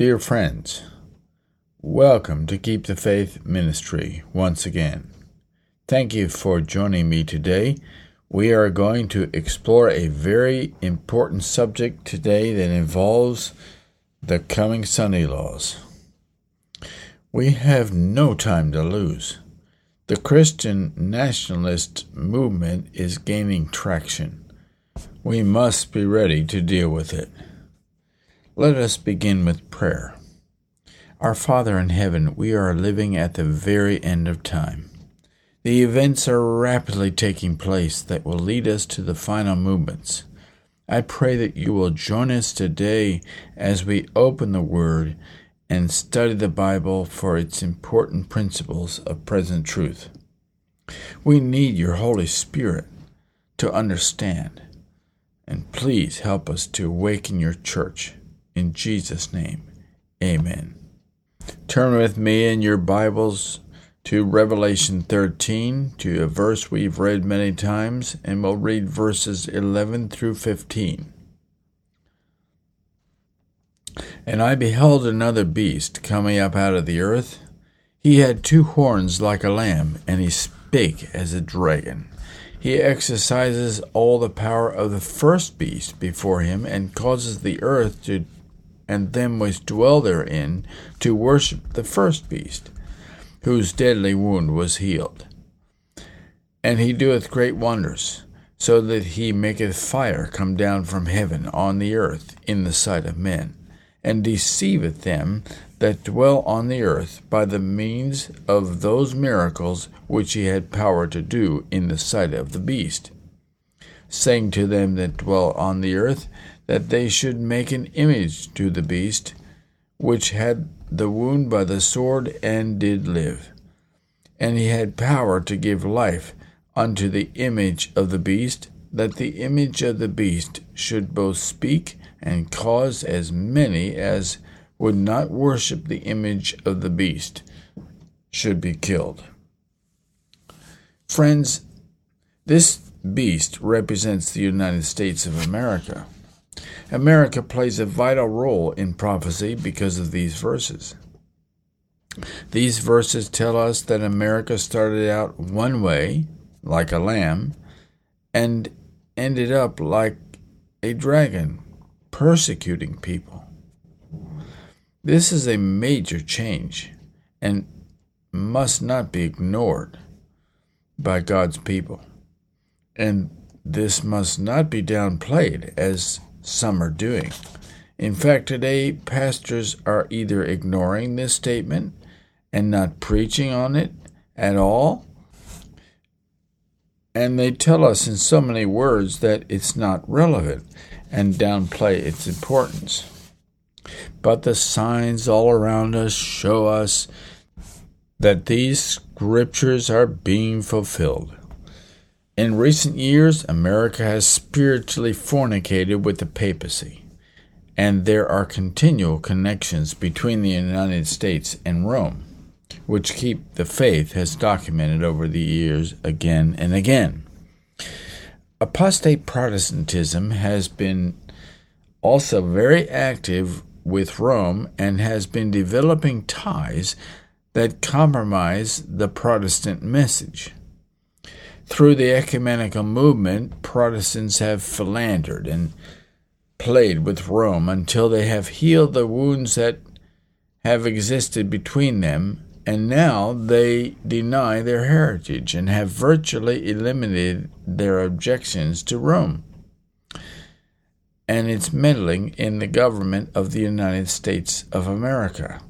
Dear friends, welcome to Keep the Faith Ministry once again. Thank you for joining me today. We are going to explore a very important subject today that involves the coming Sunday laws. We have no time to lose. The Christian nationalist movement is gaining traction. We must be ready to deal with it. Let us begin with prayer. Our Father in heaven, we are living at the very end of time. The events are rapidly taking place that will lead us to the final movements. I pray that you will join us today as we open the Word and study the Bible for its important principles of present truth. We need your Holy Spirit to understand, and please help us to awaken your church in Jesus' name, amen. Turn with me in your Bibles to Revelation 13, to a verse we've read many times, and we'll read verses 11 through 15. And I beheld another beast coming up out of the earth. He had two horns like a lamb, and he spake as a dragon. He exercises all the power of the first beast before him, and causes the earth to and them which dwell therein to worship the first beast, whose deadly wound was healed. And he doeth great wonders, so that he maketh fire come down from heaven on the earth in the sight of men, and deceiveth them that dwell on the earth by the means of those miracles which he had power to do in the sight of the beast, saying to them that dwell on the earth, that they should make an image to the beast, which had the wound by the sword and did live. And he had power to give life unto the image of the beast, that the image of the beast should both speak and cause as many as would not worship the image of the beast should be killed. Friends, this beast represents the United States of America. America plays a vital role in prophecy because of these verses. These verses tell us that America started out one way, like a lamb, and ended up like a dragon, persecuting people. This is a major change and must not be ignored by God's people. And this must not be downplayed as some are doing. In fact, today, pastors are either ignoring this statement and not preaching on it at all, and they tell us in so many words that it's not relevant and downplay its importance. But the signs all around us show us that these scriptures are being fulfilled. In recent years, America has spiritually fornicated with the papacy, and there are continual connections between the United States and Rome, which Keep the Faith has documented over the years again and again. Apostate Protestantism has been also very active with Rome and has been developing ties that compromise the Protestant message. Through the ecumenical movement, Protestants have philandered and played with Rome until they have healed the wounds that have existed between them, and now they deny their heritage and have virtually eliminated their objections to Rome and its meddling in the government of the United States of America.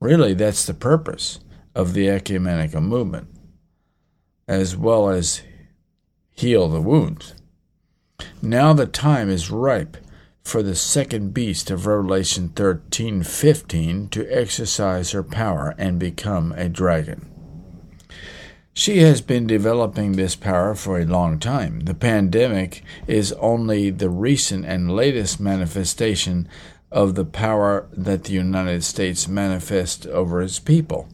Really, that's the purpose of the ecumenical movement as well as heal the wounds. Now the time is ripe for the second beast of Revelation 13:15 to exercise her power and become a dragon. She has been developing this power for a long time. The pandemic is only the recent and latest manifestation of the power that the United States manifests over its people.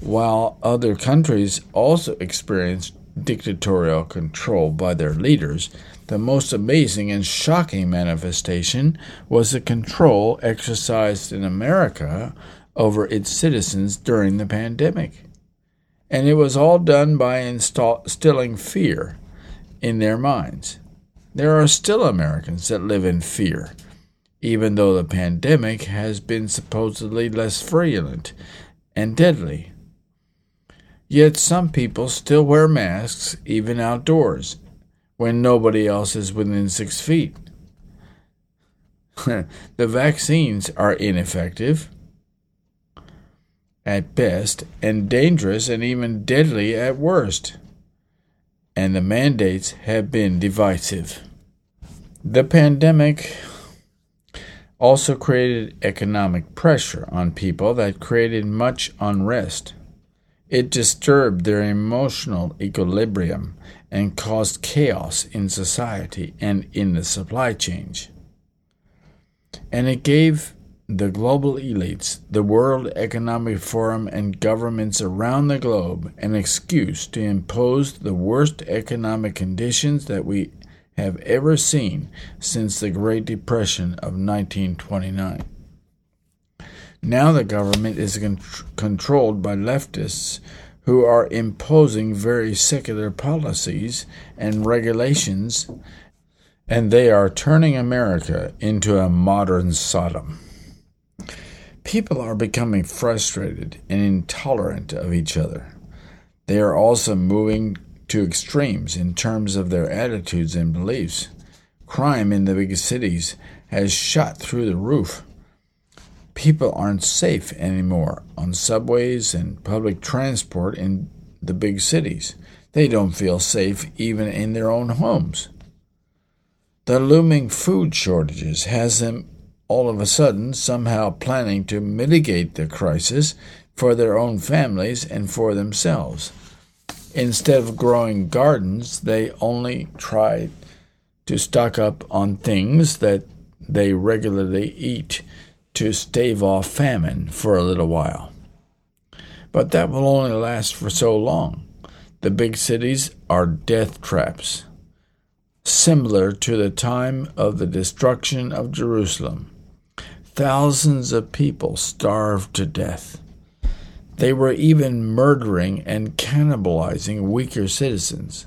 While other countries also experienced dictatorial control by their leaders, the most amazing and shocking manifestation was the control exercised in America over its citizens during the pandemic. And it was all done by instilling fear in their minds. There are still Americans that live in fear, even though the pandemic has been supposedly less virulent and deadly. Yet some people still wear masks even outdoors when nobody else is within six feet. the vaccines are ineffective at best and dangerous and even deadly at worst. And the mandates have been divisive. The pandemic also created economic pressure on people that created much unrest. It disturbed their emotional equilibrium and caused chaos in society and in the supply chain. And it gave the global elites, the World Economic Forum, and governments around the globe an excuse to impose the worst economic conditions that we have ever seen since the Great Depression of 1929. Now the government is con- controlled by leftists who are imposing very secular policies and regulations, and they are turning America into a modern Sodom. People are becoming frustrated and intolerant of each other. They are also moving to extremes in terms of their attitudes and beliefs. Crime in the big cities has shot through the roof people aren't safe anymore on subways and public transport in the big cities. They don't feel safe even in their own homes. The looming food shortages has them all of a sudden somehow planning to mitigate the crisis for their own families and for themselves. Instead of growing gardens, they only try to stock up on things that they regularly eat to stave off famine for a little while. But that will only last for so long. The big cities are death traps, similar to the time of the destruction of Jerusalem. Thousands of people starved to death. They were even murdering and cannibalizing weaker citizens.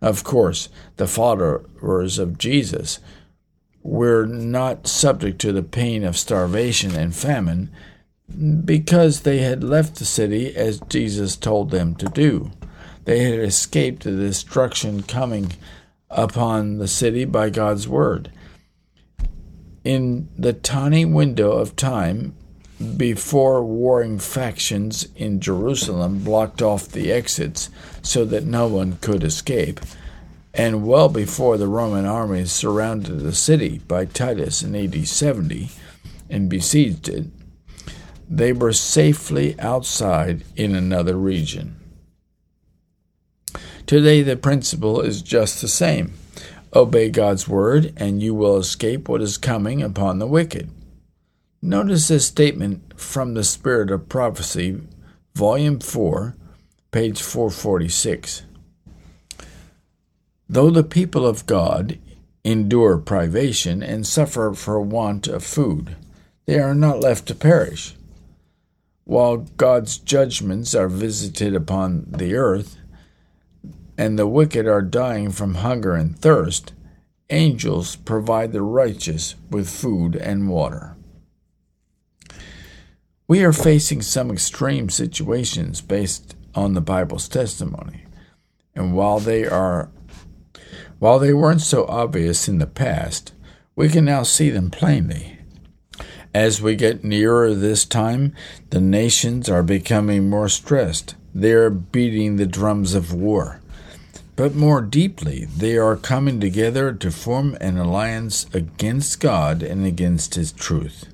Of course, the followers of Jesus were not subject to the pain of starvation and famine because they had left the city as Jesus told them to do. They had escaped the destruction coming upon the city by God's word. In the tiny window of time before warring factions in Jerusalem blocked off the exits so that no one could escape, and well before the Roman armies surrounded the city by Titus in AD 70 and besieged it, they were safely outside in another region. Today, the principle is just the same obey God's word, and you will escape what is coming upon the wicked. Notice this statement from the Spirit of Prophecy, Volume 4, page 446. Though the people of God endure privation and suffer for want of food, they are not left to perish. While God's judgments are visited upon the earth, and the wicked are dying from hunger and thirst, angels provide the righteous with food and water. We are facing some extreme situations based on the Bible's testimony, and while they are while they weren't so obvious in the past, we can now see them plainly. As we get nearer this time, the nations are becoming more stressed. They are beating the drums of war. but more deeply, they are coming together to form an alliance against God and against His truth.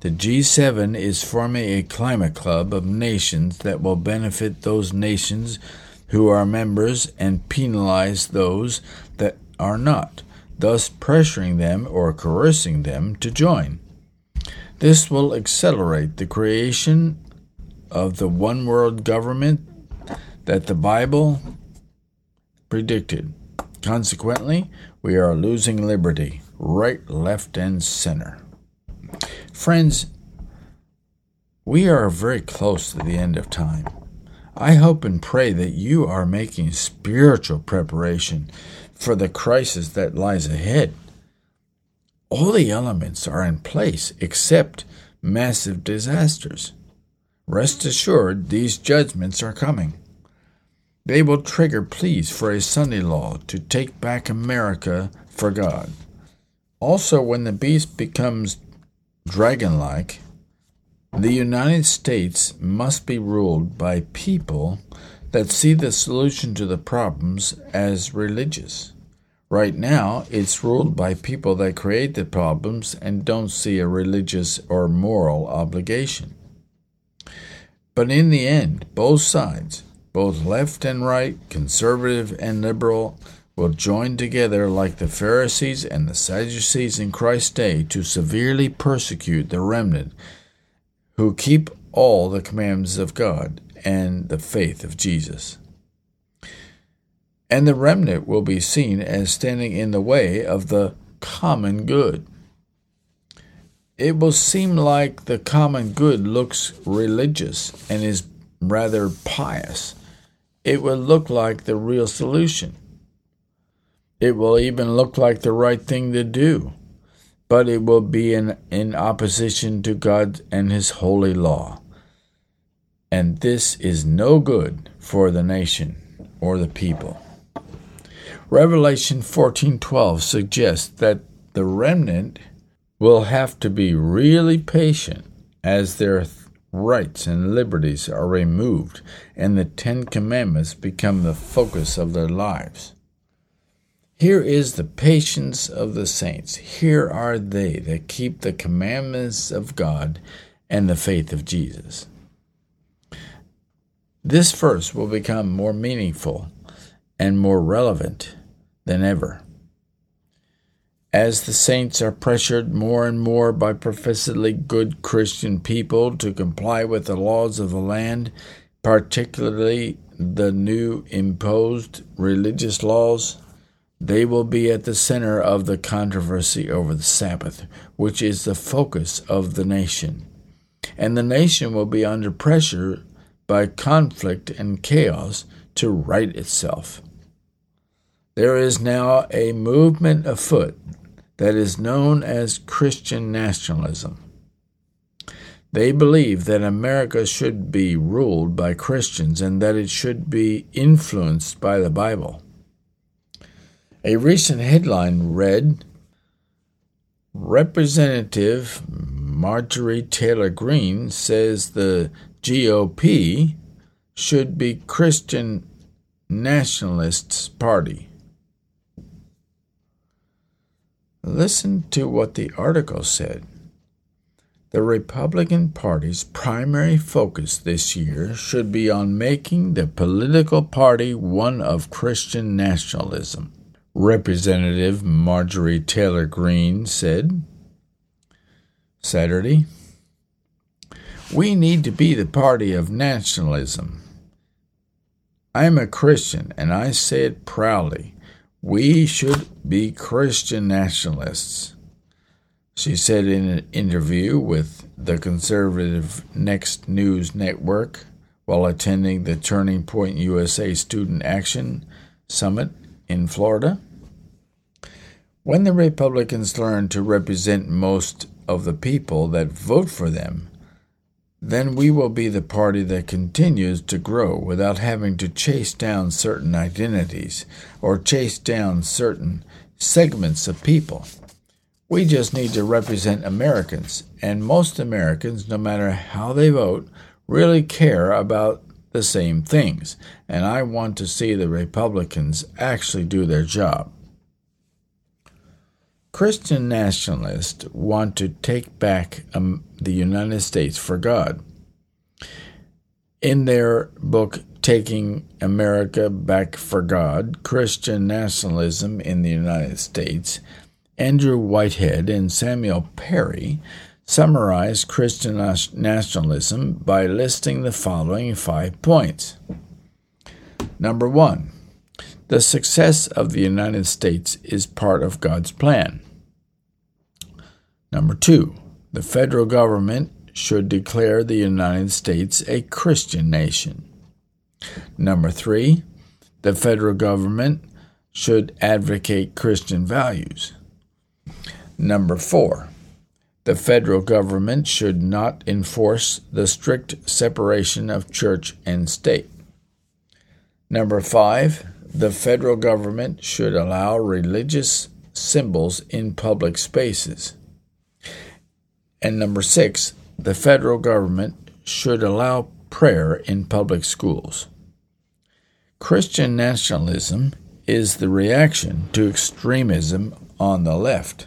The G7 is forming a climate club of nations that will benefit those nations who are members and penalize those that are not, thus pressuring them or coercing them to join. This will accelerate the creation of the one world government that the Bible predicted. Consequently, we are losing liberty, right, left, and center. Friends, we are very close to the end of time. I hope and pray that you are making spiritual preparation for the crisis that lies ahead. All the elements are in place except massive disasters. Rest assured, these judgments are coming. They will trigger pleas for a Sunday law to take back America for God. Also, when the beast becomes dragon like, the United States must be ruled by people that see the solution to the problems as religious. Right now, it's ruled by people that create the problems and don't see a religious or moral obligation. But in the end, both sides, both left and right, conservative and liberal, will join together like the Pharisees and the Sadducees in Christ's day to severely persecute the remnant who keep all the commandments of God and the faith of Jesus and the remnant will be seen as standing in the way of the common good. It will seem like the common good looks religious and is rather pious. It will look like the real solution. It will even look like the right thing to do, but it will be in, in opposition to God and His holy law. And this is no good for the nation or the people. Revelation 14:12 suggests that the remnant will have to be really patient as their rights and liberties are removed and the 10 commandments become the focus of their lives. Here is the patience of the saints. Here are they that keep the commandments of God and the faith of Jesus. This verse will become more meaningful and more relevant than ever. As the saints are pressured more and more by professedly good Christian people to comply with the laws of the land, particularly the new imposed religious laws, they will be at the center of the controversy over the Sabbath, which is the focus of the nation. And the nation will be under pressure by conflict and chaos to right itself. There is now a movement afoot that is known as Christian nationalism. They believe that America should be ruled by Christians and that it should be influenced by the Bible. A recent headline read Representative Marjorie Taylor Greene says the GOP should be Christian nationalists party. Listen to what the article said. The Republican Party's primary focus this year should be on making the political party one of Christian nationalism, Representative Marjorie Taylor Greene said Saturday. We need to be the party of nationalism. I am a Christian and I say it proudly. We should be Christian nationalists, she said in an interview with the conservative Next News Network while attending the Turning Point USA Student Action Summit in Florida. When the Republicans learn to represent most of the people that vote for them, then we will be the party that continues to grow without having to chase down certain identities or chase down certain segments of people. We just need to represent Americans, and most Americans, no matter how they vote, really care about the same things, and I want to see the Republicans actually do their job. Christian nationalists want to take back um, the United States for God. In their book, Taking America Back for God Christian Nationalism in the United States, Andrew Whitehead and Samuel Perry summarize Christian nationalism by listing the following five points. Number one, the success of the United States is part of God's plan. Number two, the federal government should declare the United States a Christian nation. Number three, the federal government should advocate Christian values. Number four, the federal government should not enforce the strict separation of church and state. Number five, the federal government should allow religious symbols in public spaces. And number six, the federal government should allow prayer in public schools. Christian nationalism is the reaction to extremism on the left.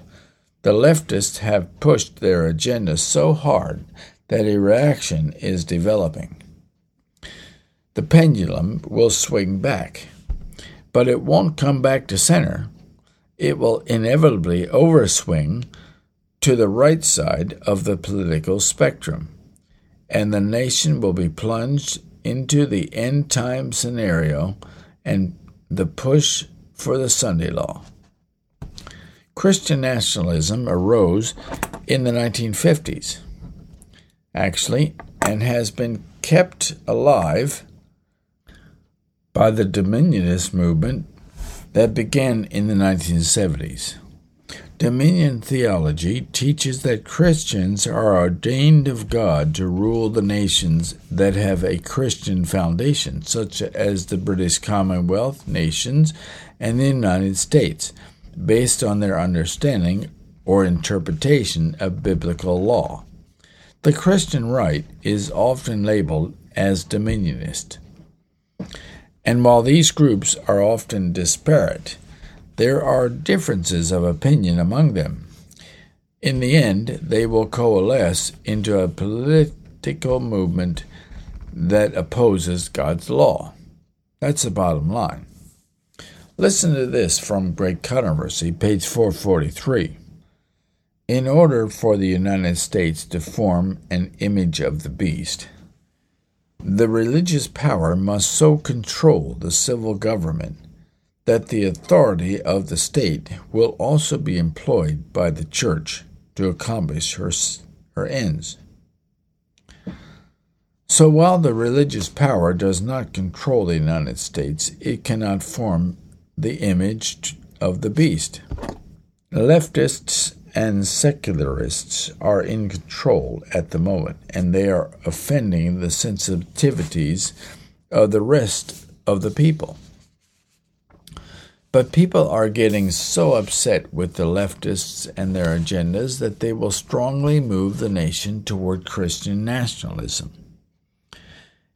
The leftists have pushed their agenda so hard that a reaction is developing. The pendulum will swing back, but it won't come back to center. It will inevitably overswing to the right side of the political spectrum, and the nation will be plunged into the end time scenario and the push for the Sunday law. Christian nationalism arose in the 1950s, actually, and has been kept alive by the Dominionist movement that began in the 1970s. Dominion theology teaches that Christians are ordained of God to rule the nations that have a Christian foundation, such as the British Commonwealth nations and the United States based on their understanding or interpretation of biblical law. The Christian right is often labeled as dominionist. And while these groups are often disparate, there are differences of opinion among them. In the end, they will coalesce into a political movement that opposes God's law. That's the bottom line. Listen to this from Great Controversy, page 443. In order for the United States to form an image of the beast, the religious power must so control the civil government that the authority of the state will also be employed by the church to accomplish her, her ends. So while the religious power does not control the United States, it cannot form the image of the beast. Leftists and secularists are in control at the moment, and they are offending the sensitivities of the rest of the people. But people are getting so upset with the leftists and their agendas that they will strongly move the nation toward Christian nationalism.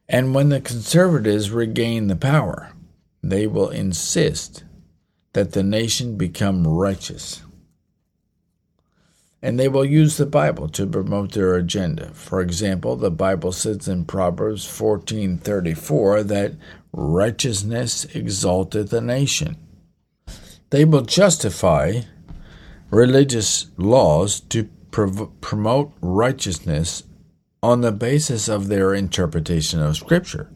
And when the conservatives regain the power, they will insist that the nation become righteous. And they will use the Bible to promote their agenda. For example, the Bible says in Proverbs 14:34 that righteousness exalteth the nation. They will justify religious laws to prov- promote righteousness on the basis of their interpretation of Scripture.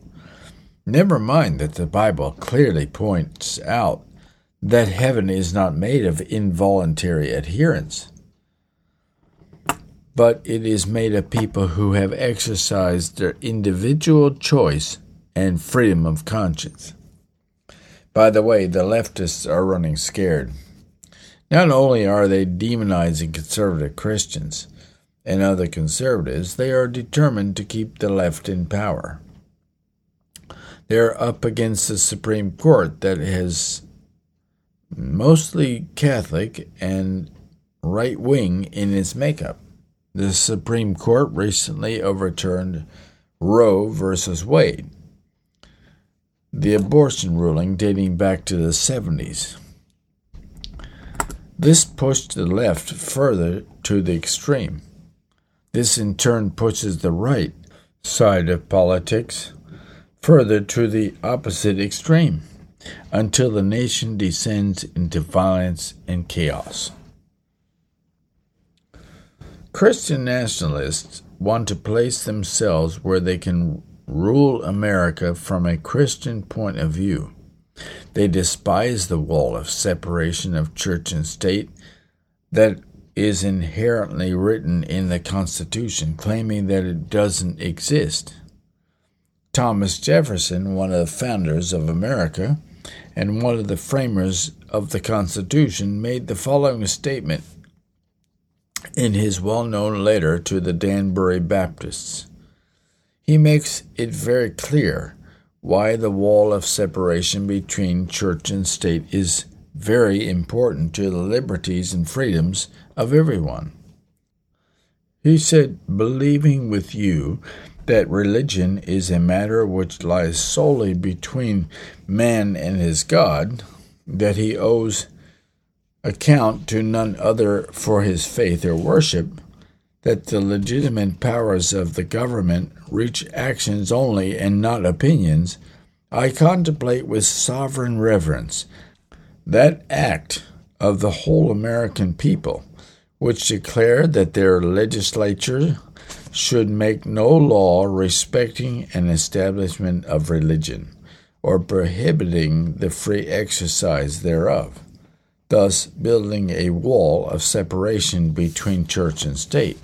Never mind that the Bible clearly points out that heaven is not made of involuntary adherence, but it is made of people who have exercised their individual choice and freedom of conscience. By the way, the leftists are running scared. Not only are they demonizing conservative Christians and other conservatives, they are determined to keep the left in power. They're up against the Supreme Court that has mostly Catholic and right wing in its makeup. The Supreme Court recently overturned Roe versus Wade, the abortion ruling dating back to the 70s. This pushed the left further to the extreme. This in turn pushes the right side of politics further to the opposite extreme until the nation descends into violence and chaos. Christian nationalists want to place themselves where they can rule America from a Christian point of view. They despise the wall of separation of church and state that is inherently written in the Constitution, claiming that it doesn't exist. Thomas Jefferson, one of the founders of America and one of the framers of the Constitution, made the following statement in his well known letter to the Danbury Baptists. He makes it very clear why the wall of separation between church and state is very important to the liberties and freedoms of everyone. He said, believing with you that religion is a matter which lies solely between man and his God, that he owes account to none other for his faith or worship, that the legitimate powers of the government reach actions only and not opinions, I contemplate with sovereign reverence that act of the whole American people, which declared that their legislature should make no law respecting an establishment of religion, or prohibiting the free exercise thereof, thus building a wall of separation between church and state.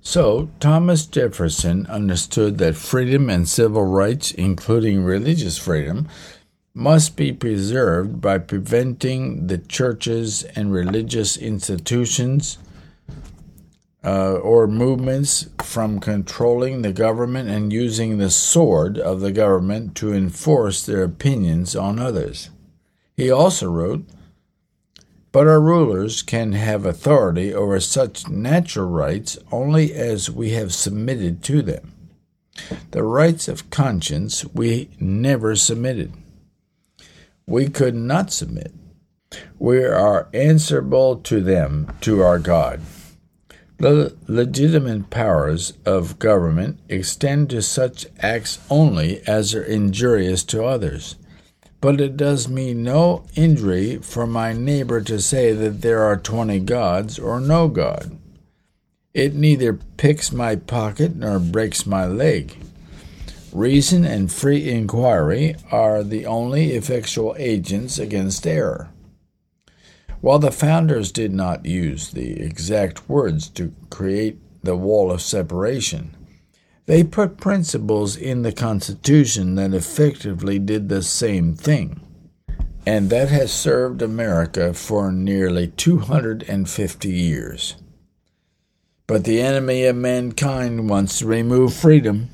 So, Thomas Jefferson understood that freedom and civil rights, including religious freedom, must be preserved by preventing the churches and religious institutions uh, or movements from controlling the government and using the sword of the government to enforce their opinions on others. He also wrote, but our rulers can have authority over such natural rights only as we have submitted to them. The rights of conscience we never submitted. We could not submit. We are answerable to them, to our God. The legitimate powers of government extend to such acts only as are injurious to others but it does me no injury for my neighbor to say that there are twenty gods or no God. It neither picks my pocket nor breaks my leg. Reason and free inquiry are the only effectual agents against error. While the founders did not use the exact words to create the wall of separation, they put principles in the Constitution that effectively did the same thing. And that has served America for nearly 250 years. But the enemy of mankind wants to remove freedom.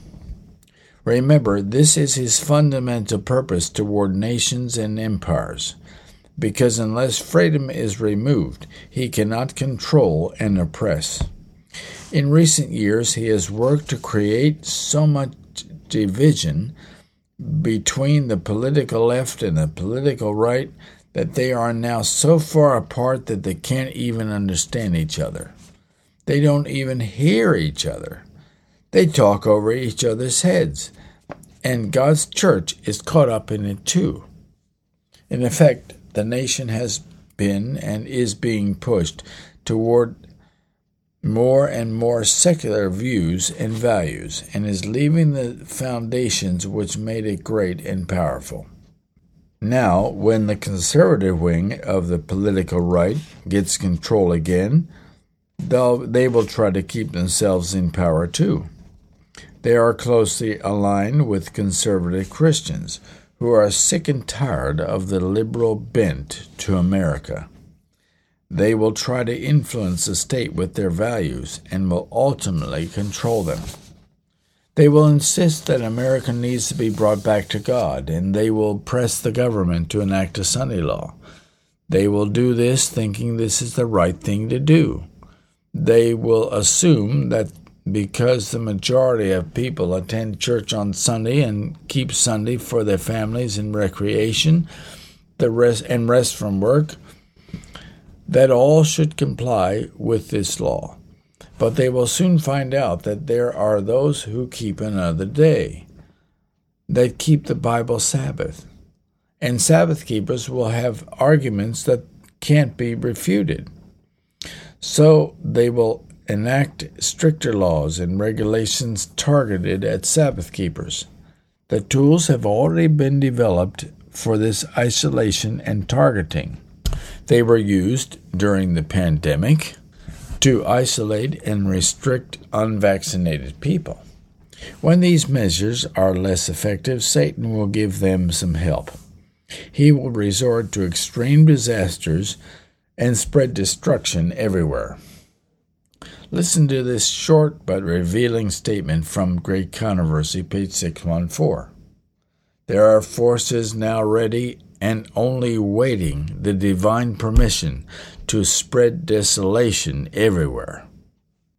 Remember, this is his fundamental purpose toward nations and empires, because unless freedom is removed, he cannot control and oppress. In recent years, he has worked to create so much division between the political left and the political right that they are now so far apart that they can't even understand each other. They don't even hear each other. They talk over each other's heads. And God's church is caught up in it too. In effect, the nation has been and is being pushed toward more and more secular views and values and is leaving the foundations which made it great and powerful. Now, when the conservative wing of the political right gets control again, they will try to keep themselves in power too. They are closely aligned with conservative Christians who are sick and tired of the liberal bent to America. They will try to influence the state with their values and will ultimately control them. They will insist that America needs to be brought back to God, and they will press the government to enact a Sunday law. They will do this thinking this is the right thing to do. They will assume that because the majority of people attend church on Sunday and keep Sunday for their families and recreation, the rest and rest from work, that all should comply with this law. But they will soon find out that there are those who keep another day, that keep the Bible Sabbath. And Sabbath keepers will have arguments that can't be refuted. So they will enact stricter laws and regulations targeted at Sabbath keepers. The tools have already been developed for this isolation and targeting. They were used during the pandemic to isolate and restrict unvaccinated people. When these measures are less effective, Satan will give them some help. He will resort to extreme disasters and spread destruction everywhere. Listen to this short but revealing statement from Great Controversy, page 614. There are forces now ready and only waiting the divine permission to spread desolation everywhere.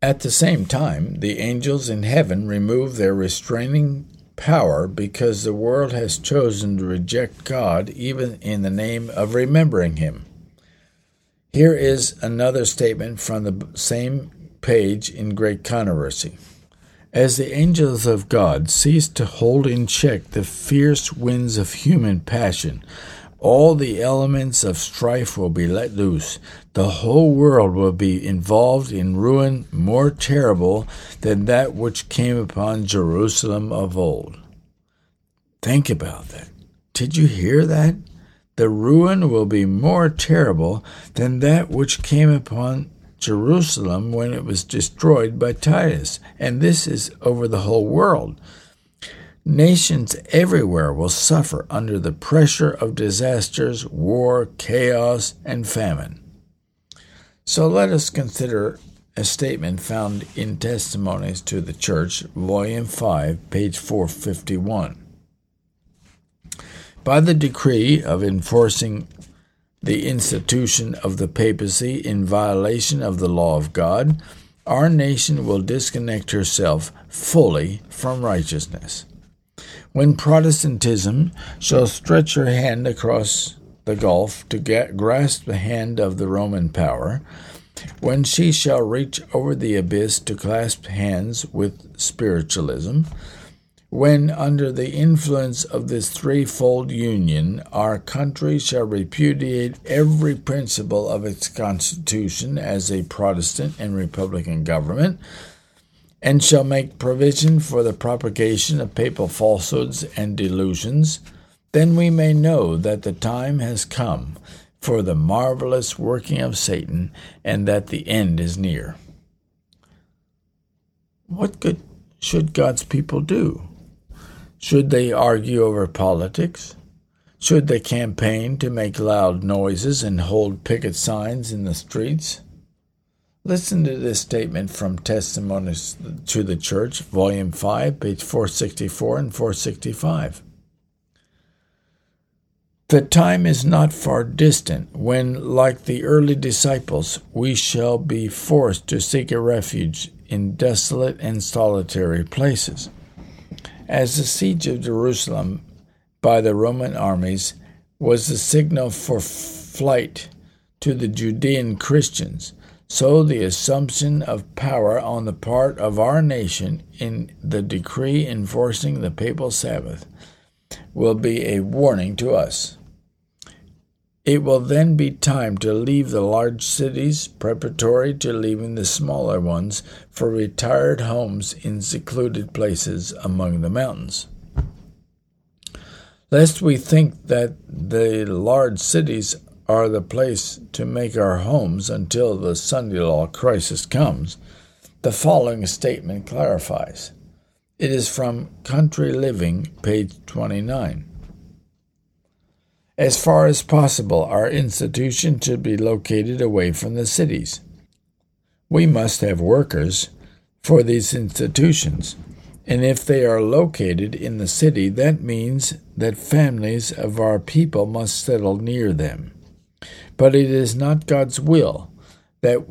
At the same time, the angels in heaven remove their restraining power because the world has chosen to reject God even in the name of remembering Him. Here is another statement from the same page in Great Controversy. As the angels of God cease to hold in check the fierce winds of human passion, all the elements of strife will be let loose. The whole world will be involved in ruin more terrible than that which came upon Jerusalem of old. Think about that. Did you hear that? The ruin will be more terrible than that which came upon Jerusalem when it was destroyed by Titus. And this is over the whole world. Nations everywhere will suffer under the pressure of disasters, war, chaos, and famine. So let us consider a statement found in Testimonies to the Church, Volume 5, page 451. By the decree of enforcing the institution of the papacy in violation of the law of God, our nation will disconnect herself fully from righteousness. When Protestantism shall stretch her hand across the gulf to get, grasp the hand of the Roman power, when she shall reach over the abyss to clasp hands with spiritualism, when, under the influence of this threefold union, our country shall repudiate every principle of its constitution as a Protestant and Republican government, and shall make provision for the propagation of papal falsehoods and delusions, then we may know that the time has come for the marvelous working of Satan and that the end is near. What good should God's people do? Should they argue over politics? Should they campaign to make loud noises and hold picket signs in the streets? Listen to this statement from Testimonies to the Church, Volume 5, page 464 and 465. The time is not far distant when, like the early disciples, we shall be forced to seek a refuge in desolate and solitary places. As the siege of Jerusalem by the Roman armies was the signal for flight to the Judean Christians, so the assumption of power on the part of our nation in the decree enforcing the papal Sabbath will be a warning to us. It will then be time to leave the large cities preparatory to leaving the smaller ones for retired homes in secluded places among the mountains. Lest we think that the large cities are the place to make our homes until the Sunday law crisis comes, the following statement clarifies. It is from Country Living, page 29. As far as possible, our institution should be located away from the cities. We must have workers for these institutions, and if they are located in the city, that means that families of our people must settle near them. But it is not God's will that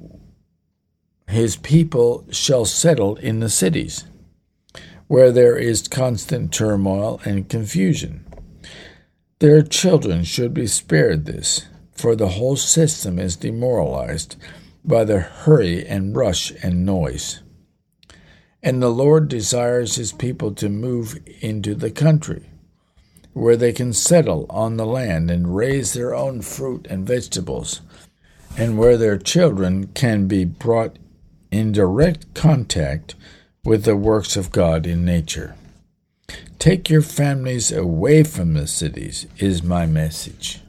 his people shall settle in the cities, where there is constant turmoil and confusion. Their children should be spared this, for the whole system is demoralized by the hurry and rush and noise. And the Lord desires his people to move into the country, where they can settle on the land and raise their own fruit and vegetables, and where their children can be brought in direct contact with the works of God in nature. Take your families away from the cities, is my message.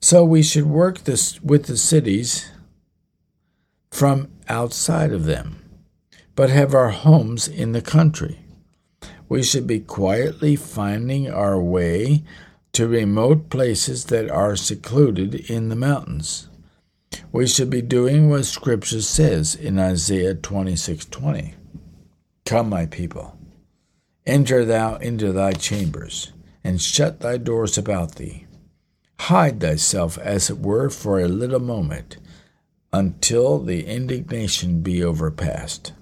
So we should work this with the cities from outside of them, but have our homes in the country. We should be quietly finding our way to remote places that are secluded in the mountains. We should be doing what Scripture says in Isaiah 26:20. Come, my people, enter thou into thy chambers, and shut thy doors about thee. Hide thyself, as it were, for a little moment, until the indignation be overpast.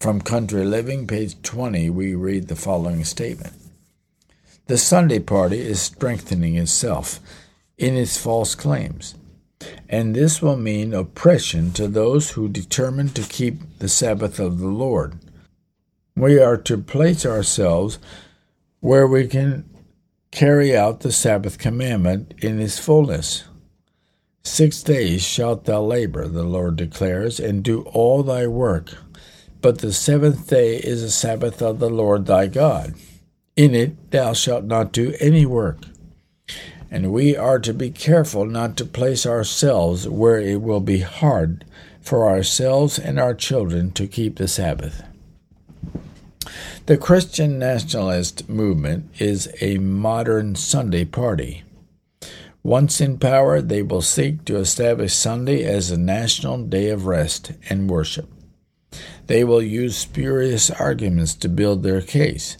From Country Living, page 20, we read the following statement The Sunday party is strengthening itself in its false claims, and this will mean oppression to those who determine to keep the Sabbath of the Lord. We are to place ourselves where we can carry out the Sabbath commandment in its fullness. Six days shalt thou labor, the Lord declares, and do all thy work. But the seventh day is a Sabbath of the Lord thy God. In it thou shalt not do any work. And we are to be careful not to place ourselves where it will be hard for ourselves and our children to keep the Sabbath. The Christian nationalist movement is a modern Sunday party. Once in power, they will seek to establish Sunday as a national day of rest and worship. They will use spurious arguments to build their case.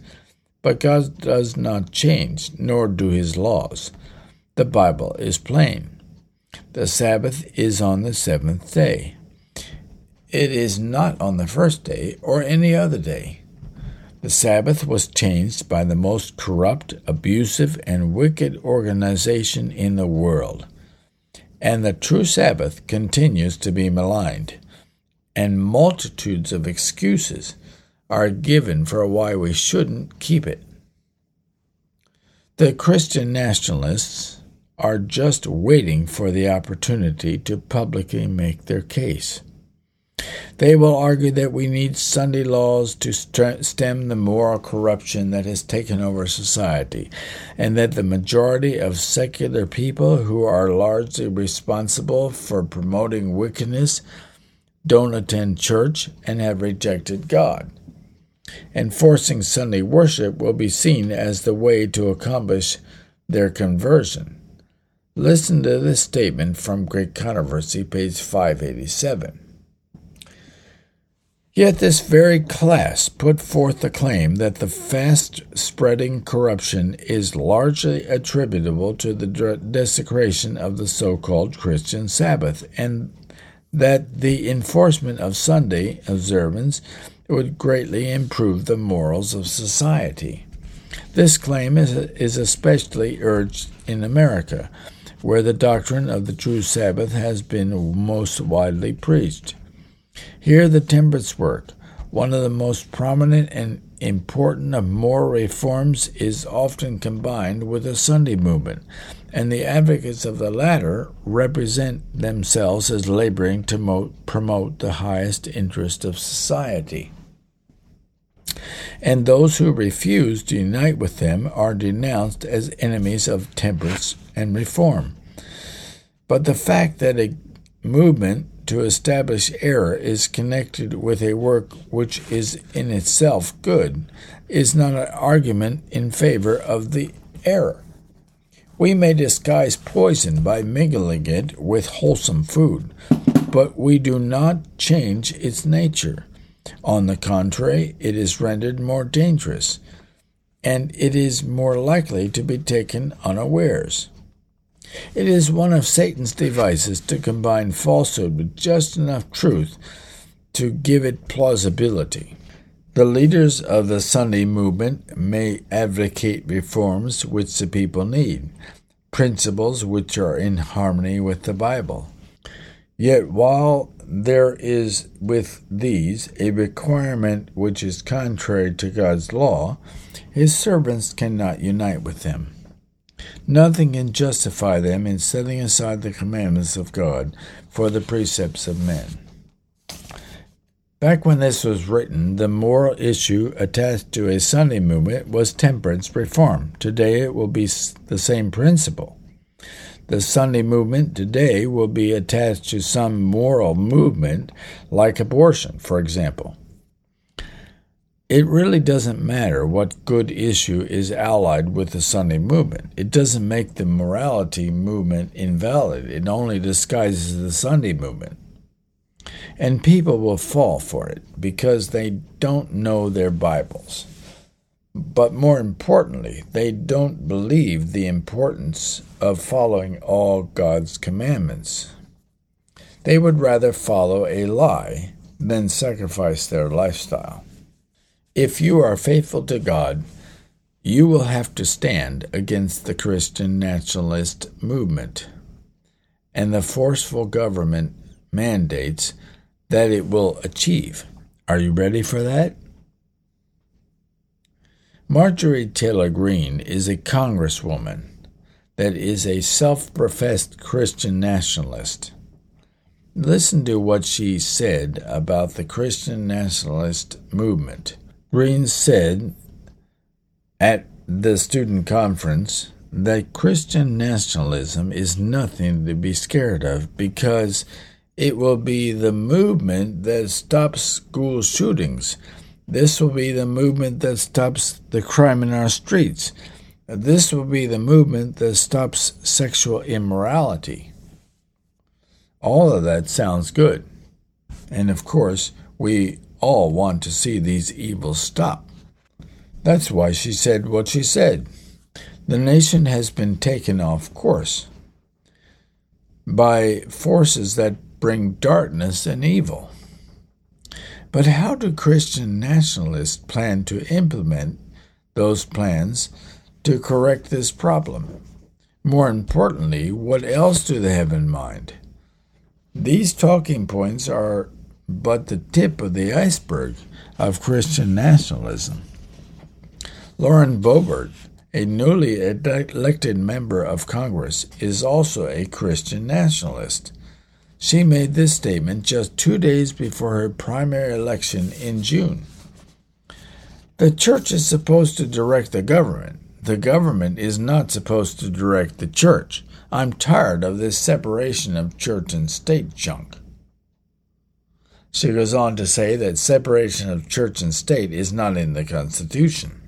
But God does not change, nor do his laws. The Bible is plain. The Sabbath is on the seventh day. It is not on the first day or any other day. The Sabbath was changed by the most corrupt, abusive, and wicked organization in the world. And the true Sabbath continues to be maligned, and multitudes of excuses are given for why we shouldn't keep it. The Christian nationalists are just waiting for the opportunity to publicly make their case. They will argue that we need Sunday laws to stem the moral corruption that has taken over society, and that the majority of secular people who are largely responsible for promoting wickedness don't attend church and have rejected God. Enforcing Sunday worship will be seen as the way to accomplish their conversion. Listen to this statement from Great Controversy, page 587. Yet this very class put forth the claim that the fast spreading corruption is largely attributable to the desecration of the so called Christian Sabbath, and that the enforcement of Sunday observance would greatly improve the morals of society. This claim is, is especially urged in America, where the doctrine of the true Sabbath has been most widely preached. Here, the temperance work, one of the most prominent and important of moral reforms, is often combined with the Sunday movement, and the advocates of the latter represent themselves as laboring to promote the highest interest of society. And those who refuse to unite with them are denounced as enemies of temperance and reform. But the fact that a movement to establish error is connected with a work which is in itself good is not an argument in favor of the error. We may disguise poison by mingling it with wholesome food, but we do not change its nature. On the contrary, it is rendered more dangerous, and it is more likely to be taken unawares. It is one of Satan's devices to combine falsehood with just enough truth to give it plausibility. The leaders of the Sunday movement may advocate reforms which the people need, principles which are in harmony with the Bible. Yet, while there is with these a requirement which is contrary to God's law, his servants cannot unite with them. Nothing can justify them in setting aside the commandments of God for the precepts of men. Back when this was written, the moral issue attached to a Sunday movement was temperance reform. Today it will be the same principle. The Sunday movement today will be attached to some moral movement like abortion, for example. It really doesn't matter what good issue is allied with the Sunday movement. It doesn't make the morality movement invalid, it only disguises the Sunday movement. And people will fall for it because they don't know their Bibles. But more importantly, they don't believe the importance of following all God's commandments. They would rather follow a lie than sacrifice their lifestyle. If you are faithful to God, you will have to stand against the Christian nationalist movement and the forceful government mandates that it will achieve. Are you ready for that? Marjorie Taylor Greene is a congresswoman that is a self professed Christian nationalist. Listen to what she said about the Christian nationalist movement. Greene said at the student conference that Christian nationalism is nothing to be scared of because it will be the movement that stops school shootings. This will be the movement that stops the crime in our streets. This will be the movement that stops sexual immorality. All of that sounds good. And of course, we all want to see these evils stop. That's why she said what she said. The nation has been taken off course by forces that bring darkness and evil. But how do Christian nationalists plan to implement those plans to correct this problem? More importantly, what else do they have in mind? These talking points are but the tip of the iceberg of Christian nationalism. Lauren Boebert, a newly elected member of Congress, is also a Christian nationalist. She made this statement just two days before her primary election in June. The church is supposed to direct the government. The government is not supposed to direct the church. I'm tired of this separation of church and state junk. She goes on to say that separation of church and state is not in the Constitution.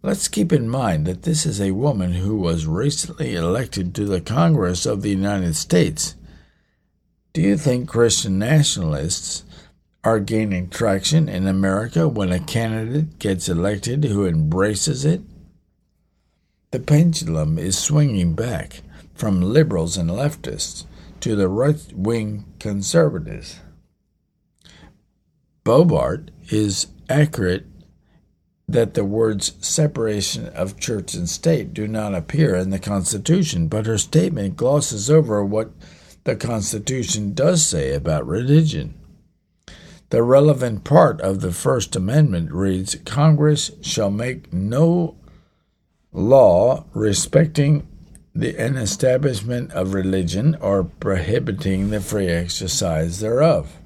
Let's keep in mind that this is a woman who was recently elected to the Congress of the United States do you think Christian nationalists are gaining traction in America when a candidate gets elected who embraces it? The pendulum is swinging back from liberals and leftists to the right wing conservatives. Boebert is accurate that the words separation of church and state do not appear in the Constitution, but her statement glosses over what the Constitution does say about religion. The relevant part of the First Amendment reads Congress shall make no law respecting the an establishment of religion or prohibiting the free exercise thereof.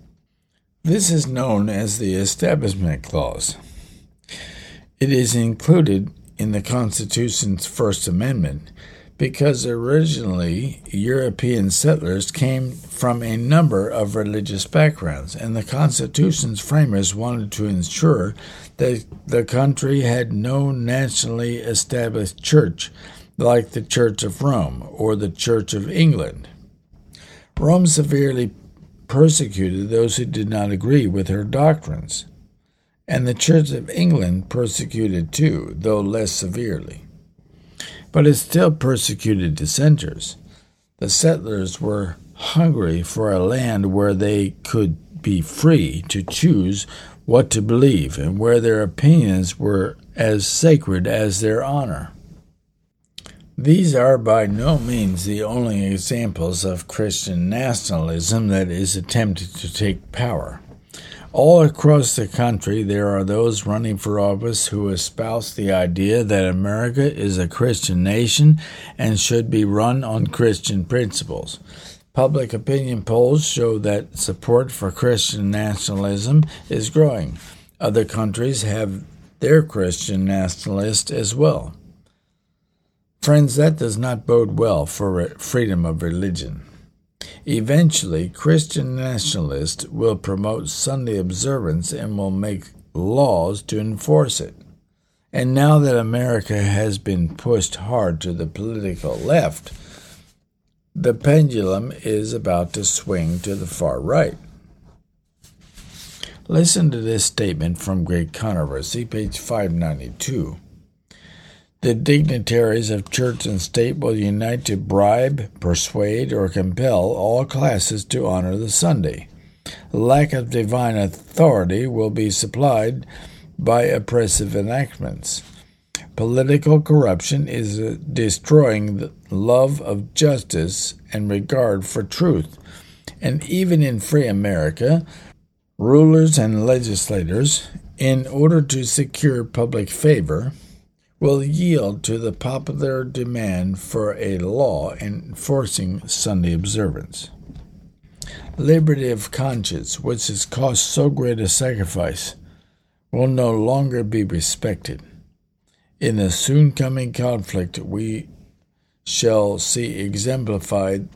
This is known as the Establishment Clause. It is included in the Constitution's First Amendment because originally European settlers came from a number of religious backgrounds, and the Constitution's framers wanted to ensure that the country had no nationally established church like the Church of Rome or the Church of England. Rome severely persecuted those who did not agree with her doctrines, and the Church of England persecuted too, though less severely. but it still persecuted dissenters. The settlers were hungry for a land where they could be free to choose what to believe and where their opinions were as sacred as their honor. These are by no means the only examples of Christian nationalism that is attempted to take power. All across the country, there are those running for office who espouse the idea that America is a Christian nation and should be run on Christian principles. Public opinion polls show that support for Christian nationalism is growing. Other countries have their Christian nationalists as well. Friends, that does not bode well for freedom of religion. Eventually, Christian nationalists will promote Sunday observance and will make laws to enforce it. And now that America has been pushed hard to the political left, the pendulum is about to swing to the far right. Listen to this statement from Great Controversy, page 592. The dignitaries of church and state will unite to bribe, persuade, or compel all classes to honor the Sunday. Lack of divine authority will be supplied by oppressive enactments. Political corruption is destroying the love of justice and regard for truth. And even in free America, rulers and legislators, in order to secure public favor, will yield to the popular demand for a law enforcing Sunday observance. Liberty of conscience, which has cost so great a sacrifice, will no longer be respected. In the soon coming conflict, we shall see exemplified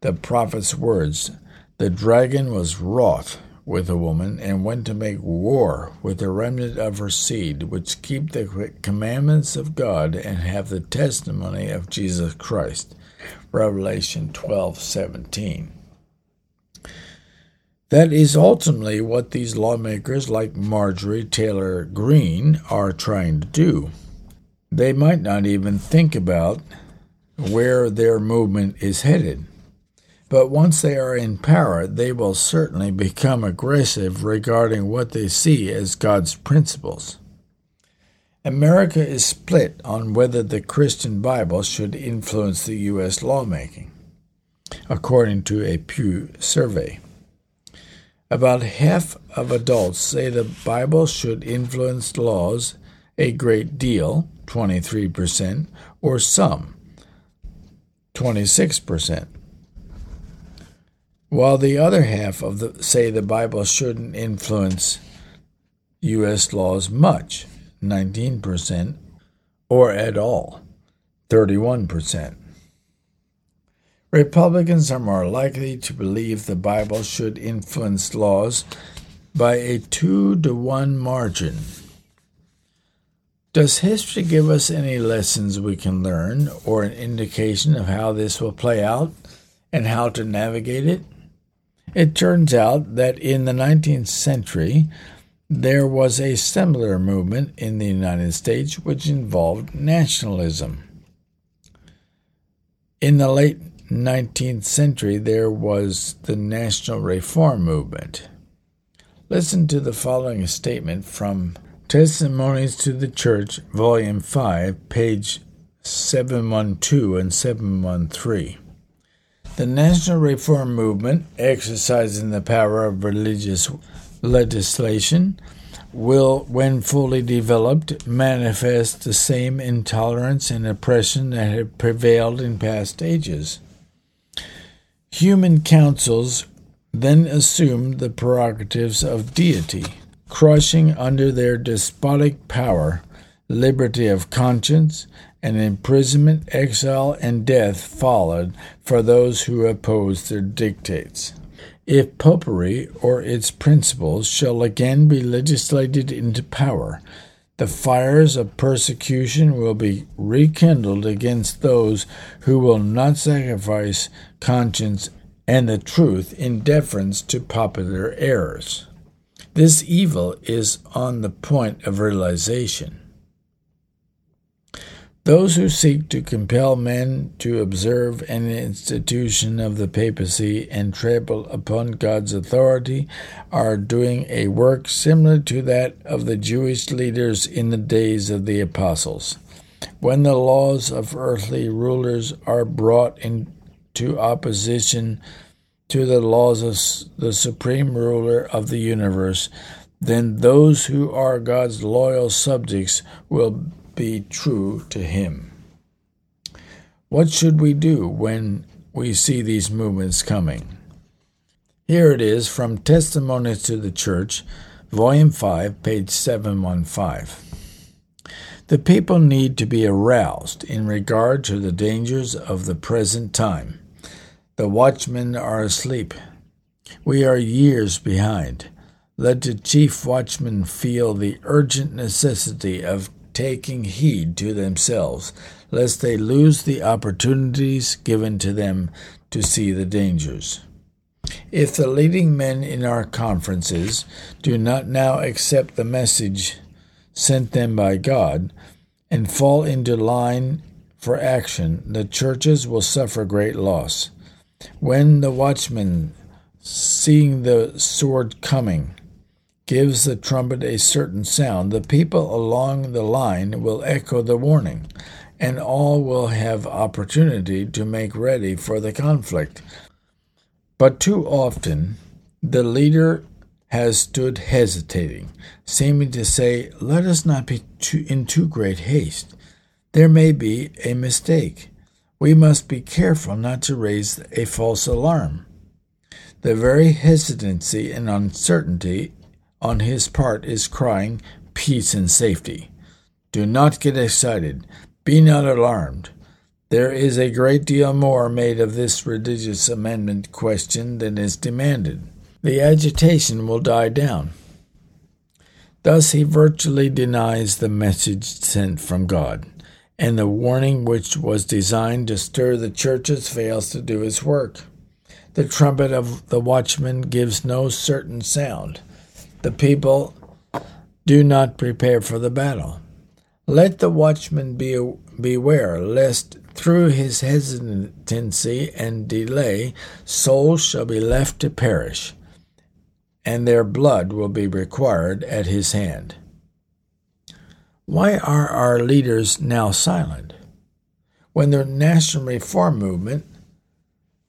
the prophet's words The dragon was wroth with a woman and went to make war with the remnant of her seed, which keep the commandments of God and have the testimony of Jesus Christ. Revelation 12:17. That is ultimately what these lawmakers like Marjorie Taylor Greene are trying to do. They might not even think about where their movement is headed. But once they are in power, they will certainly become aggressive regarding what they see as God's principles. America is split on whether the Christian Bible should influence the U.S. lawmaking, according to a Pew survey. About half of adults say the Bible should influence laws a great deal, 23%, or some, 26% while the other half of the say the Bible shouldn't influence U.S. laws much, 19%, or at all, 31%. Republicans are more likely to believe the Bible should influence laws by a two to one margin. Does history give us any lessons we can learn or an indication of how this will play out and how to navigate it? It turns out that in the 19th century, there was a similar movement in the United States which involved nationalism. In the late 19th century, there was the National Reform Movement. Listen to the following statement from Testimonies to the Church, Volume 5, page 712 and 713. The National Reform Movement, exercising the power of religious legislation, will, when fully developed, manifest the same intolerance and oppression that had prevailed in past ages. Human councils then assumed the prerogatives of deity, crushing under their despotic power liberty of conscience and imprisonment, exile, and death followed for those who opposed their dictates. If popery or its principles shall again be legislated into power, the fires of persecution will be rekindled against those who will not sacrifice conscience and the truth in deference to popular errors. This evil is on the point of realization. Those who seek to compel men to observe an institution of the papacy and trample upon God's authority are doing a work similar to that of the Jewish leaders in the days of the apostles. When the laws of earthly rulers are brought into opposition to the laws of the supreme ruler of the universe, then those who are God's loyal subjects will be true to Him. What should we do when we see these movements coming? Here it is from Testimonies to the Church, Volume 5, page 715. The people need to be aroused in regard to the dangers of the present time. The watchmen are asleep. We are years behind. Let the chief watchmen feel the urgent necessity of taking heed to themselves, lest they lose the opportunities given to them to see the dangers. If the leading men in our conferences do not now accept the message sent them by God and fall into line for action, the churches will suffer great loss. When the watchman, seeing the sword coming, gives the trumpet a certain sound, the people along the line will echo the warning, and all will have opportunity to make ready for the conflict. But too often, the leader has stood hesitating, seeming to say, Let us not be too, in too great haste. There may be a mistake. We must be careful not to raise a false alarm. The very hesitancy and uncertainty on his part is crying, Peace and safety. Do not get excited. Be not alarmed. There is a great deal more made of this religious amendment question than is demanded. The agitation will die down. Thus, he virtually denies the message sent from God, and the warning which was designed to stir the churches fails to do its work. The trumpet of the watchman gives no certain sound the people do not prepare for the battle. Let the watchman be, beware lest through his hesitancy and delay souls shall be left to perish, and their blood will be required at his hand. Why are our leaders now silent? When the national reform movement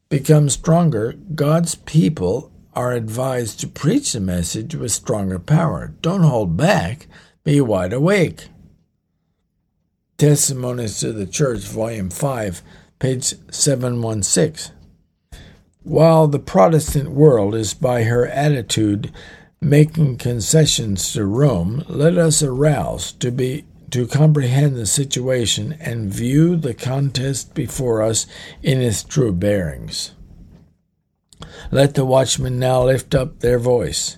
becomes stronger, God's people are advised to preach the message with stronger power. Don't hold back, be wide awake. Testimonies to the Church, Volume 5, page 716. While the Protestant world is by her attitude making concessions to Rome, let us arouse to be to comprehend the situation and view the contest before us in its true bearings. Let the watchmen now lift up their voice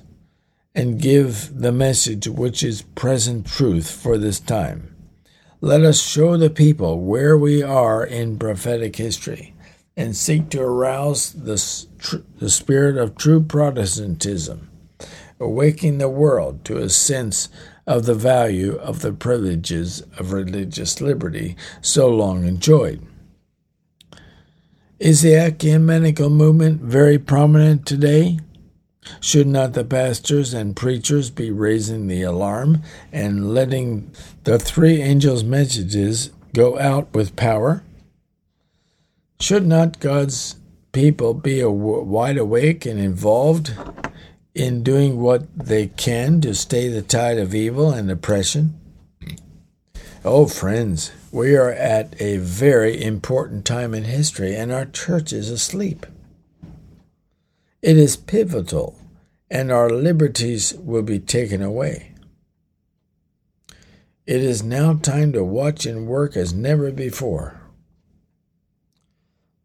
and give the message which is present truth for this time. Let us show the people where we are in prophetic history and seek to arouse the, the spirit of true Protestantism, awakening the world to a sense of the value of the privileges of religious liberty so long enjoyed. Is the ecumenical movement very prominent today? Should not the pastors and preachers be raising the alarm and letting the three angels' messages go out with power? Should not God's people be wide awake and involved in doing what they can to stay the tide of evil and oppression? Oh, friends, we are at a very important time in history, and our church is asleep. It is pivotal, and our liberties will be taken away. It is now time to watch and work as never before.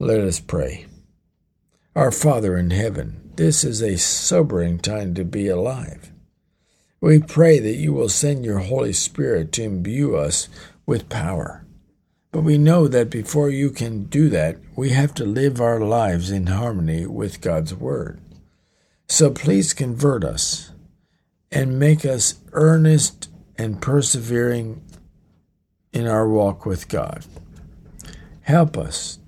Let us pray. Our Father in heaven, this is a sobering time to be alive. We pray that you will send your Holy Spirit to imbue us with power. But we know that before you can do that, we have to live our lives in harmony with God's Word. So please convert us and make us earnest and persevering in our walk with God. Help us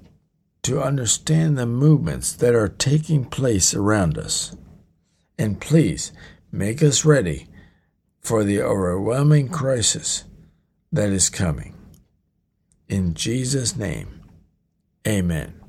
to understand the movements that are taking place around us. And please make us ready for the overwhelming crisis that is coming. In Jesus' name, amen.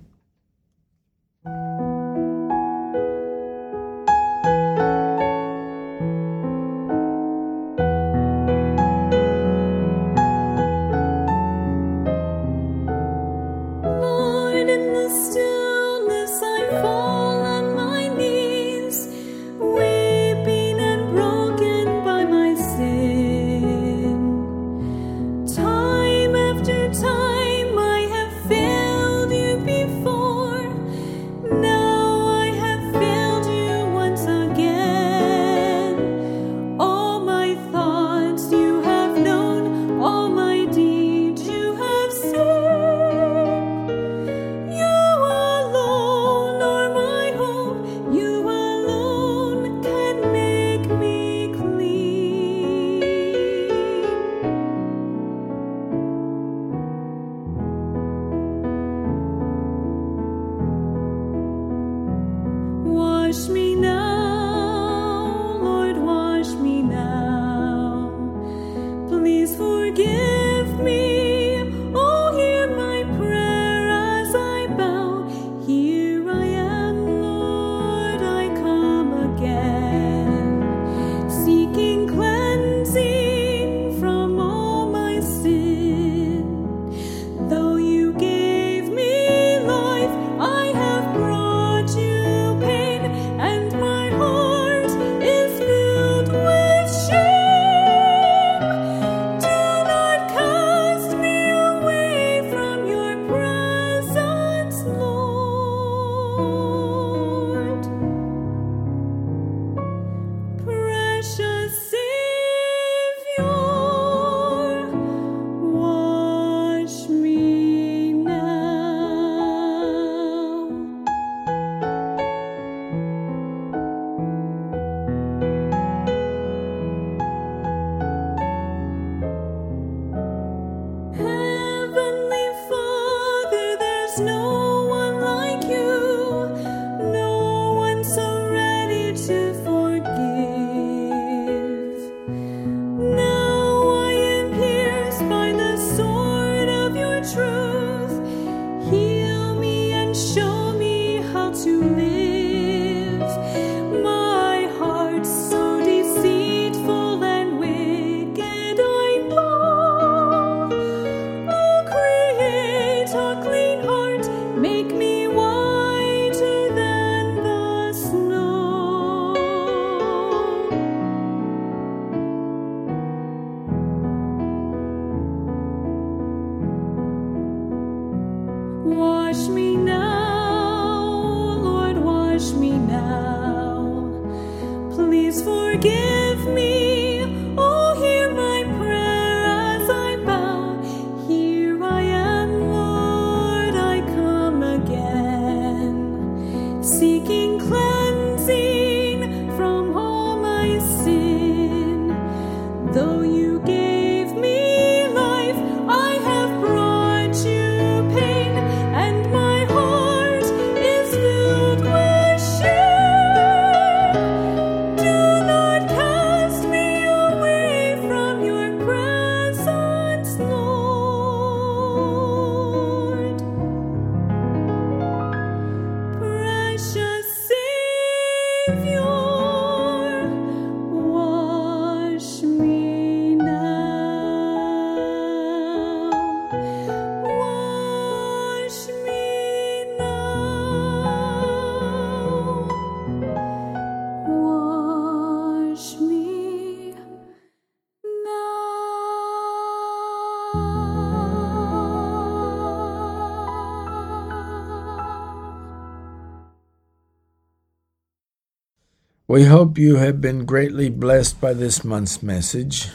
We hope you have been greatly blessed by this month's message.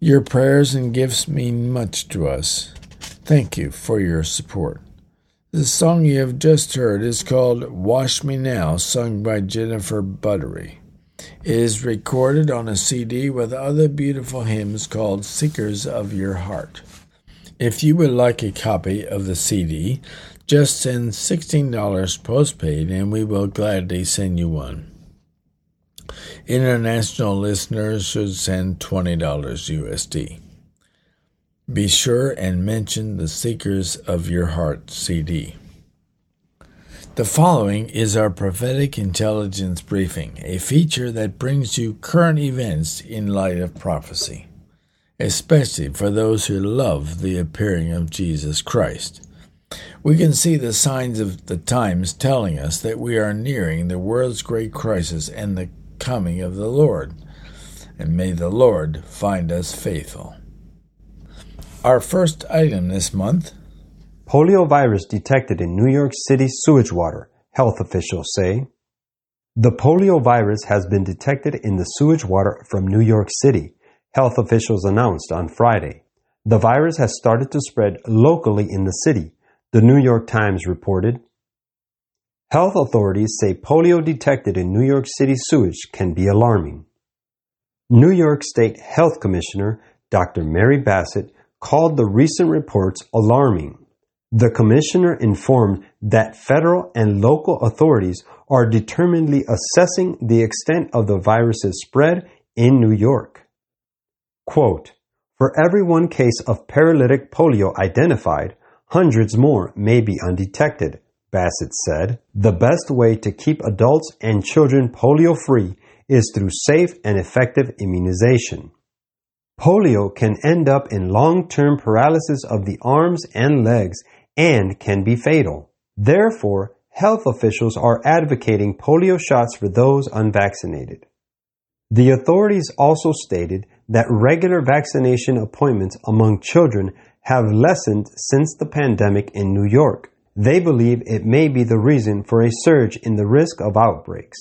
Your prayers and gifts mean much to us. Thank you for your support. The song you have just heard is called Wash Me Now, sung by Jennifer Buttery. It is recorded on a CD with other beautiful hymns called Seekers of Your Heart. If you would like a copy of the CD, just send $16 postpaid and we will gladly send you one. International listeners should send $20 USD. Be sure and mention the Seekers of Your Heart CD. The following is our prophetic intelligence briefing, a feature that brings you current events in light of prophecy, especially for those who love the appearing of Jesus Christ. We can see the signs of the times telling us that we are nearing the world's great crisis and the coming of the Lord. And may the Lord find us faithful. Our first item this month Poliovirus detected in New York City sewage water, health officials say. The poliovirus has been detected in the sewage water from New York City, health officials announced on Friday. The virus has started to spread locally in the city, the New York Times reported. Health authorities say polio detected in New York City sewage can be alarming. New York State Health Commissioner Dr. Mary Bassett called the recent reports alarming. The commissioner informed that federal and local authorities are determinedly assessing the extent of the virus's spread in New York. Quote, For every one case of paralytic polio identified, hundreds more may be undetected, Bassett said. The best way to keep adults and children polio free is through safe and effective immunization. Polio can end up in long-term paralysis of the arms and legs and can be fatal. Therefore, health officials are advocating polio shots for those unvaccinated. The authorities also stated that regular vaccination appointments among children have lessened since the pandemic in New York. They believe it may be the reason for a surge in the risk of outbreaks.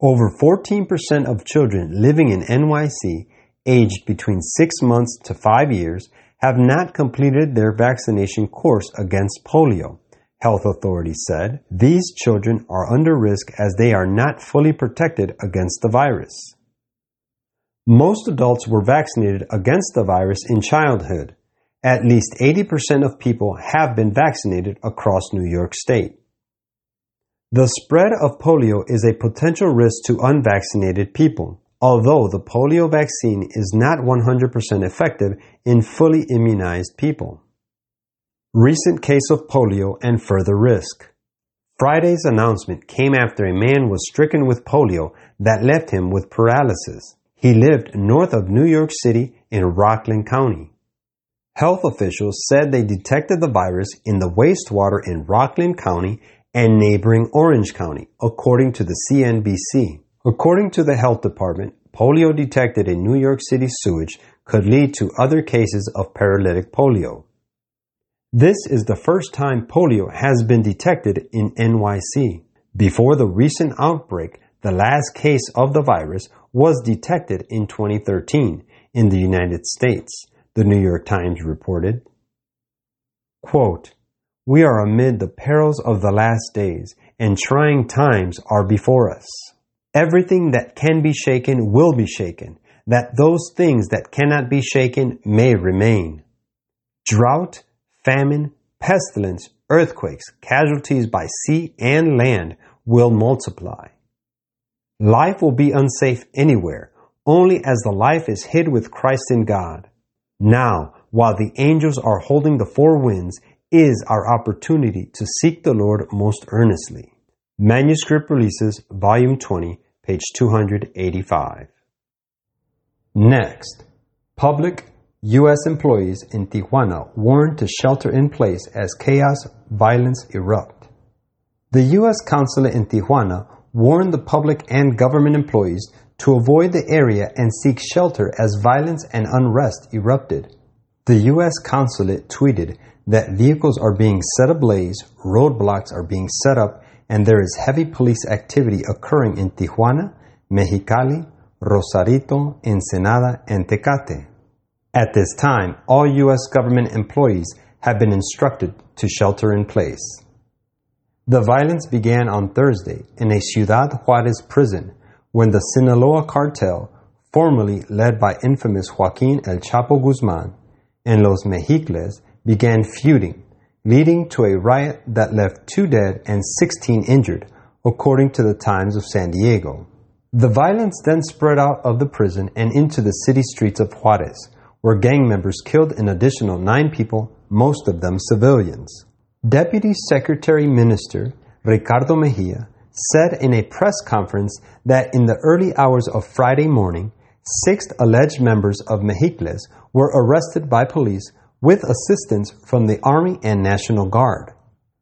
Over 14% of children living in NYC aged between 6 months to 5 years have not completed their vaccination course against polio. Health authorities said these children are under risk as they are not fully protected against the virus. Most adults were vaccinated against the virus in childhood. At least 80% of people have been vaccinated across New York State. The spread of polio is a potential risk to unvaccinated people although the polio vaccine is not 100% effective in fully immunized people. Recent case of polio and further risk. Friday's announcement came after a man was stricken with polio that left him with paralysis. He lived north of New York City in Rockland County. Health officials said they detected the virus in the wastewater in Rockland County and neighboring Orange County, according to the CNBC. According to the health department, polio detected in New York City sewage could lead to other cases of paralytic polio. This is the first time polio has been detected in NYC. Before the recent outbreak, the last case of the virus was detected in 2013 in the United States, the New York Times reported. Quote, We are amid the perils of the last days, and trying times are before us. Everything that can be shaken will be shaken, that those things that cannot be shaken may remain. Drought, famine, pestilence, earthquakes, casualties by sea and land will multiply. Life will be unsafe anywhere, only as the life is hid with Christ in God. Now, while the angels are holding the four winds, is our opportunity to seek the Lord most earnestly. Manuscript Releases, Volume 20, page 285. Next, public U.S. employees in Tijuana warned to shelter in place as chaos violence erupt. The U.S. consulate in Tijuana warned the public and government employees to avoid the area and seek shelter as violence and unrest erupted. The U.S. consulate tweeted that vehicles are being set ablaze, roadblocks are being set up, and there is heavy police activity occurring in Tijuana, Mexicali, Rosarito, Ensenada, and Tecate. At this time, all U.S. government employees have been instructed to shelter in place. The violence began on Thursday in a Ciudad Juarez prison when the Sinaloa cartel, formerly led by infamous Joaquin El Chapo Guzman, and Los Mexicles began feuding, leading to a riot that left two dead and 16 injured, according to the Times of San Diego. The violence then spread out of the prison and into the city streets of Juarez, where gang members killed an additional nine people, most of them civilians. Deputy Secretary Minister Ricardo Mejia said in a press conference that in the early hours of Friday morning, six alleged members of Mexicles were arrested by police with assistance from the Army and National Guard.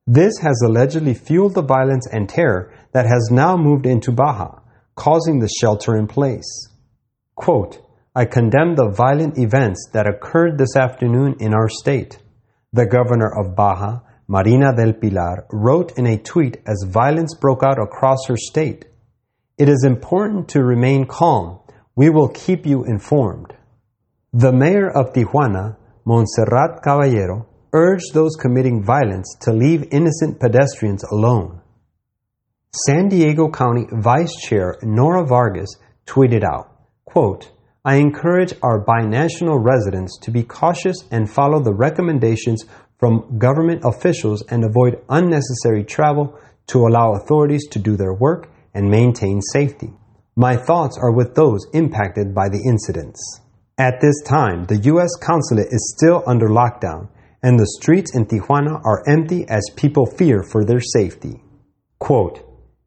This has allegedly fueled the violence and terror that has now moved into Baja, causing the shelter in place. Quote, I condemn the violent events that occurred this afternoon in our state. The governor of Baja, Marina del Pilar, wrote in a tweet as violence broke out across her state. It is important to remain calm. We will keep you informed. The mayor of Tijuana, Montserrat Caballero, urged those committing violence to leave innocent pedestrians alone. San Diego County Vice Chair Nora Vargas tweeted out, quote, I encourage our binational residents to be cautious and follow the recommendations from government officials and avoid unnecessary travel to allow authorities to do their work and maintain safety. My thoughts are with those impacted by the incidents. At this time, the U.S. consulate is still under lockdown, and the streets in Tijuana are empty as people fear for their safety. Quote,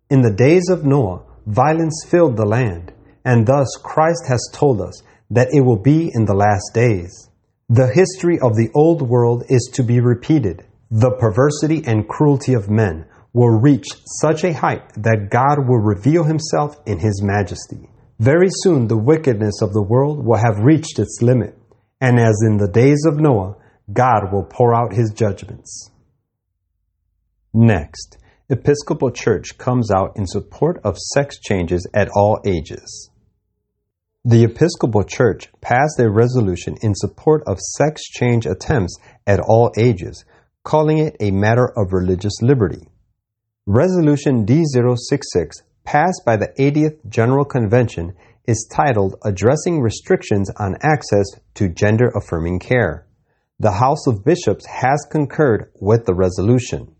In the days of Noah, violence filled the land and thus Christ has told us that it will be in the last days. The history of the old world is to be repeated. The perversity and cruelty of men will reach such a height that God will reveal himself in his majesty. Very soon the wickedness of the world will have reached its limit, and as in the days of Noah, God will pour out his judgments. Next, Episcopal Church comes out in support of sex changes at all ages. The Episcopal Church passed a resolution in support of sex change attempts at all ages, calling it a matter of religious liberty. Resolution D066, passed by the 80th General Convention, is titled Addressing Restrictions on Access to Gender Affirming Care. The House of Bishops has concurred with the resolution.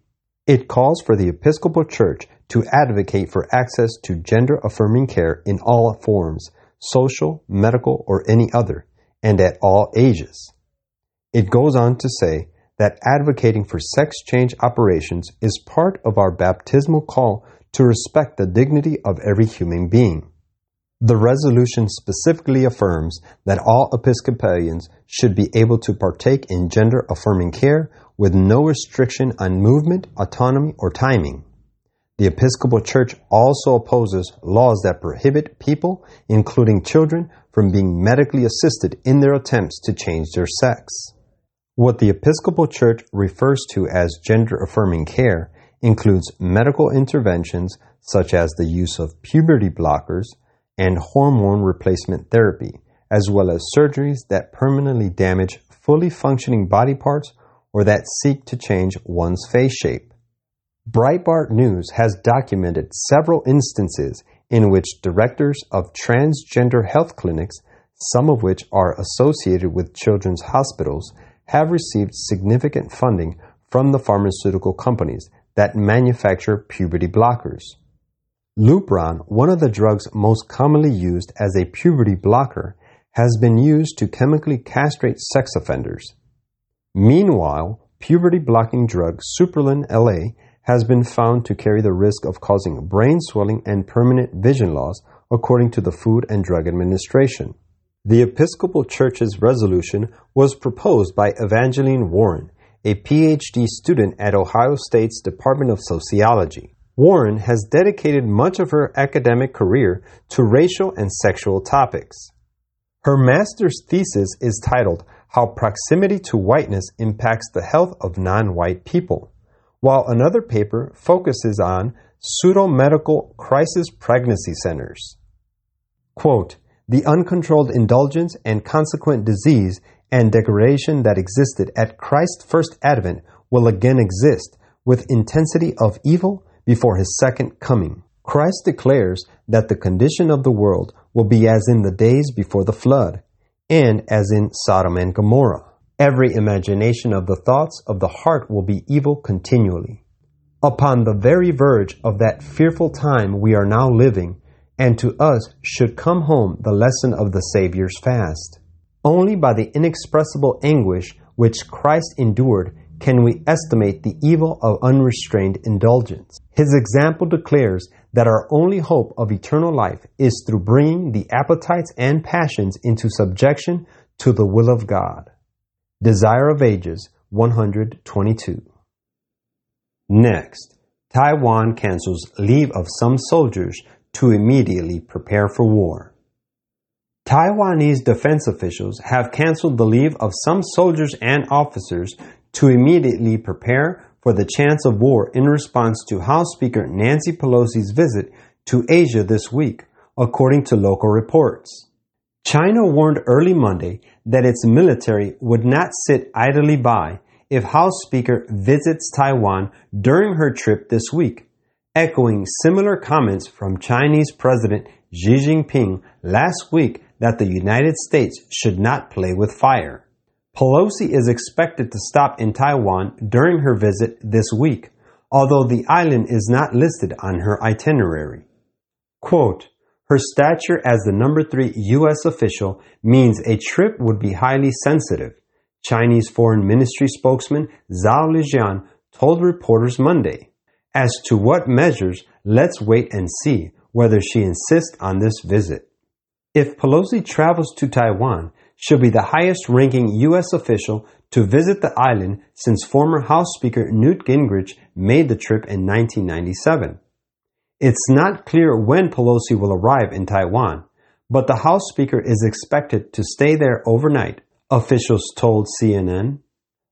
It calls for the Episcopal Church to advocate for access to gender affirming care in all forms social, medical, or any other, and at all ages. It goes on to say that advocating for sex change operations is part of our baptismal call to respect the dignity of every human being. The resolution specifically affirms that all Episcopalians should be able to partake in gender affirming care with no restriction on movement, autonomy, or timing. The Episcopal Church also opposes laws that prohibit people, including children, from being medically assisted in their attempts to change their sex. What the Episcopal Church refers to as gender affirming care includes medical interventions such as the use of puberty blockers and hormone replacement therapy, as well as surgeries that permanently damage fully functioning body parts or that seek to change one's face shape. Breitbart News has documented several instances in which directors of transgender health clinics, some of which are associated with children's hospitals, have received significant funding from the pharmaceutical companies that manufacture puberty blockers. Lupron, one of the drugs most commonly used as a puberty blocker, has been used to chemically castrate sex offenders. Meanwhile, puberty blocking drug Supprelin LA has been found to carry the risk of causing brain swelling and permanent vision loss, according to the Food and Drug Administration. The Episcopal Church's resolution was proposed by Evangeline Warren, a PhD student at Ohio State's Department of Sociology. Warren has dedicated much of her academic career to racial and sexual topics. Her master's thesis is titled How Proximity to Whiteness Impacts the Health of Non-White People while another paper focuses on pseudo-medical crisis pregnancy centers. Quote, the uncontrolled indulgence and consequent disease and degradation that existed at Christ's first advent will again exist with intensity of evil before his second coming. Christ declares that the condition of the world will be as in the days before the flood, and as in Sodom and Gomorrah. Every imagination of the thoughts of the heart will be evil continually. Upon the very verge of that fearful time we are now living, and to us should come home the lesson of the Saviour's fast. Only by the inexpressible anguish which Christ endured can we estimate the evil of unrestrained indulgence. His example declares that our only hope of eternal life is through bringing the appetites and passions into subjection to the will of God. Desire of Ages 122. Next, Taiwan cancels leave of some soldiers to immediately prepare for war. Taiwanese defense officials have canceled the leave of some soldiers and officers to immediately prepare for the chance of war in response to House Speaker Nancy Pelosi's visit to Asia this week, according to local reports. China warned early Monday that its military would not sit idly by if House Speaker visits Taiwan during her trip this week, echoing similar comments from Chinese President Xi Jinping last week that the United States should not play with fire. Pelosi is expected to stop in Taiwan during her visit this week, although the island is not listed on her itinerary. Quote, her stature as the number three U.S. official means a trip would be highly sensitive, Chinese Foreign Ministry spokesman Zhao Lijian told reporters Monday. As to what measures, let's wait and see whether she insists on this visit. If Pelosi travels to Taiwan, she'll be the highest ranking U.S. official to visit the island since former House Speaker Newt Gingrich made the trip in 1997. It's not clear when Pelosi will arrive in Taiwan, but the House Speaker is expected to stay there overnight, officials told CNN.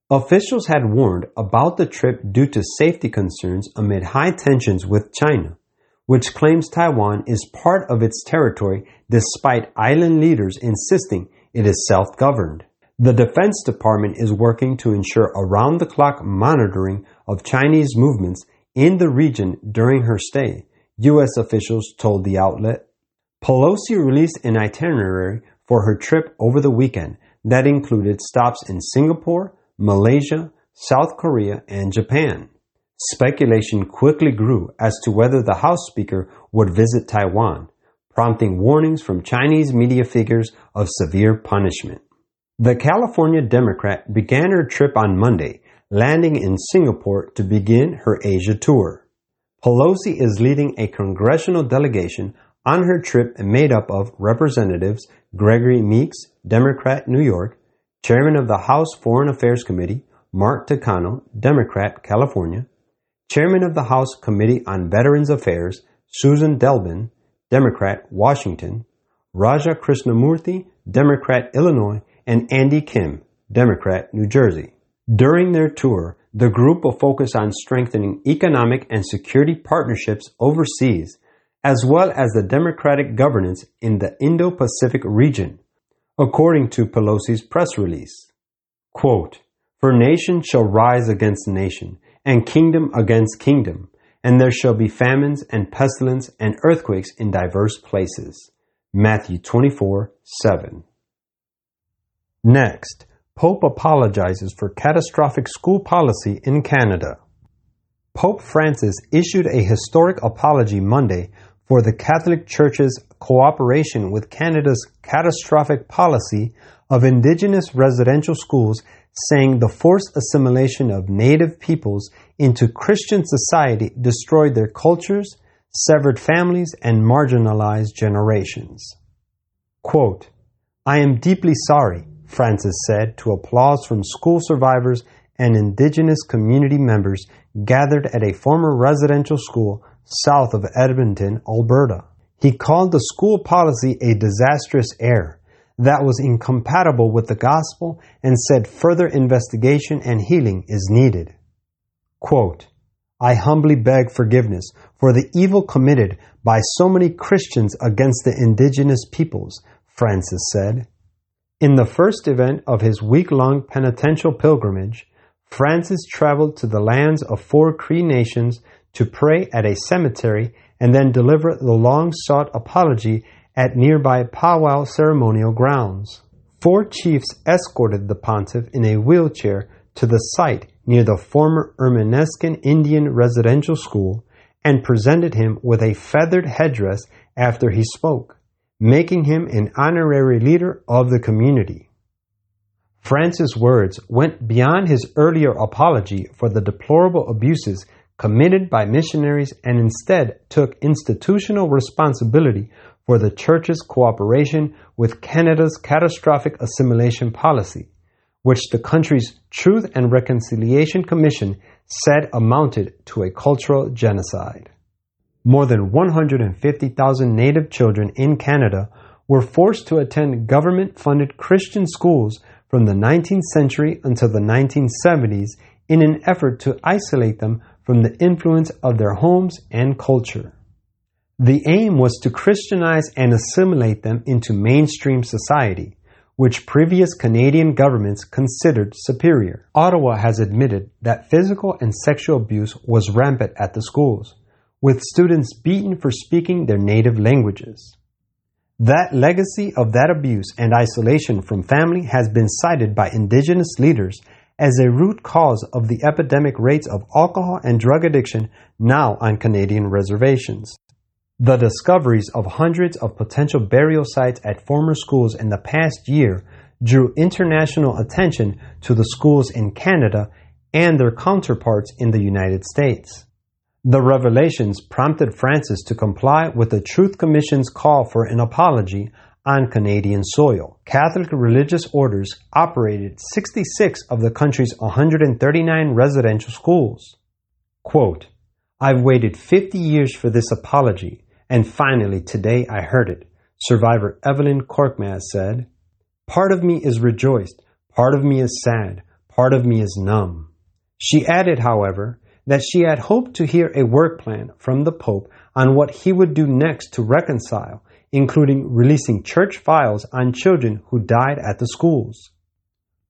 Officials had warned about the trip due to safety concerns amid high tensions with China which claims Taiwan is part of its territory despite island leaders insisting it is self governed. The Defense Department is working to ensure around the clock monitoring of Chinese movements in the region during her stay, U.S. officials told the outlet. Pelosi released an itinerary for her trip over the weekend that included stops in Singapore, Malaysia, South Korea, and Japan. Speculation quickly grew as to whether the House Speaker would visit Taiwan, prompting warnings from Chinese media figures of severe punishment. The California Democrat began her trip on Monday, landing in Singapore to begin her Asia tour. Pelosi is leading a congressional delegation on her trip made up of Representatives Gregory Meeks, Democrat, New York, Chairman of the House Foreign Affairs Committee, Mark Takano, Democrat, California, Chairman of the House Committee on Veterans Affairs, Suzan DelBene, Democrat, Washington, Raja Krishnamoorthi, Democrat, Illinois, and Andy Kim, Democrat, New Jersey. During their tour, the group will focus on strengthening economic and security partnerships overseas, as well as the democratic governance in the Indo-Pacific region, according to Pelosi's press release. Quote, For nation shall rise against nation, and kingdom against kingdom, and there shall be famines and pestilence and earthquakes in diverse places. Matthew 24, 7. Next, Pope apologizes for catastrophic school policy in Canada. Pope Francis issued a historic apology Monday for the Catholic Church's cooperation with Canada's catastrophic policy of Indigenous residential schools saying the forced assimilation of native peoples into Christian society destroyed their cultures, severed families, and marginalized generations. Quote, I am deeply sorry, Francis said to applause from school survivors and indigenous community members gathered at a former residential school south of Edmonton, Alberta. He called the school policy a disastrous error that was incompatible with the gospel and said further investigation and healing is needed. Quote, I humbly beg forgiveness for the evil committed by so many Christians against the indigenous peoples, Francis said. In the first event of his week long penitential pilgrimage, Francis traveled to the lands of four Cree nations to pray at a cemetery and then deliver the long sought apology at nearby powwow ceremonial grounds. Four chiefs escorted the pontiff in a wheelchair to the site near the former Ermineskin Indian residential school and presented him with a feathered headdress after he spoke, making him an honorary leader of the community. Francis' words went beyond his earlier apology for the deplorable abuses committed by missionaries and instead took institutional responsibility for the Church's cooperation with Canada's catastrophic assimilation policy, which the country's Truth and Reconciliation Commission said amounted to a cultural genocide. More than 150,000 Native children in Canada were forced to attend government funded Christian schools from the 19th century until the 1970s in an effort to isolate them from the influence of their homes and culture. The aim was to Christianize and assimilate them into mainstream society, which previous Canadian governments considered superior. Ottawa has admitted that physical and sexual abuse was rampant at the schools, with students beaten for speaking their native languages. That legacy of that abuse and isolation from family has been cited by Indigenous leaders as a root cause of the epidemic rates of alcohol and drug addiction now on Canadian reservations. The discoveries of hundreds of potential burial sites at former schools in the past year drew international attention to the schools in Canada and their counterparts in the United States. The revelations prompted Francis to comply with the Truth Commission's call for an apology on Canadian soil. Catholic religious orders operated 66 of the country's 139 residential schools. Quote, I've waited 50 years for this apology and finally, today I heard it. Survivor Evelyn Korkmaz said, Part of me is rejoiced, part of me is sad, part of me is numb. She added, however, that she had hoped to hear a work plan from the Pope on what he would do next to reconcile, including releasing church files on children who died at the schools.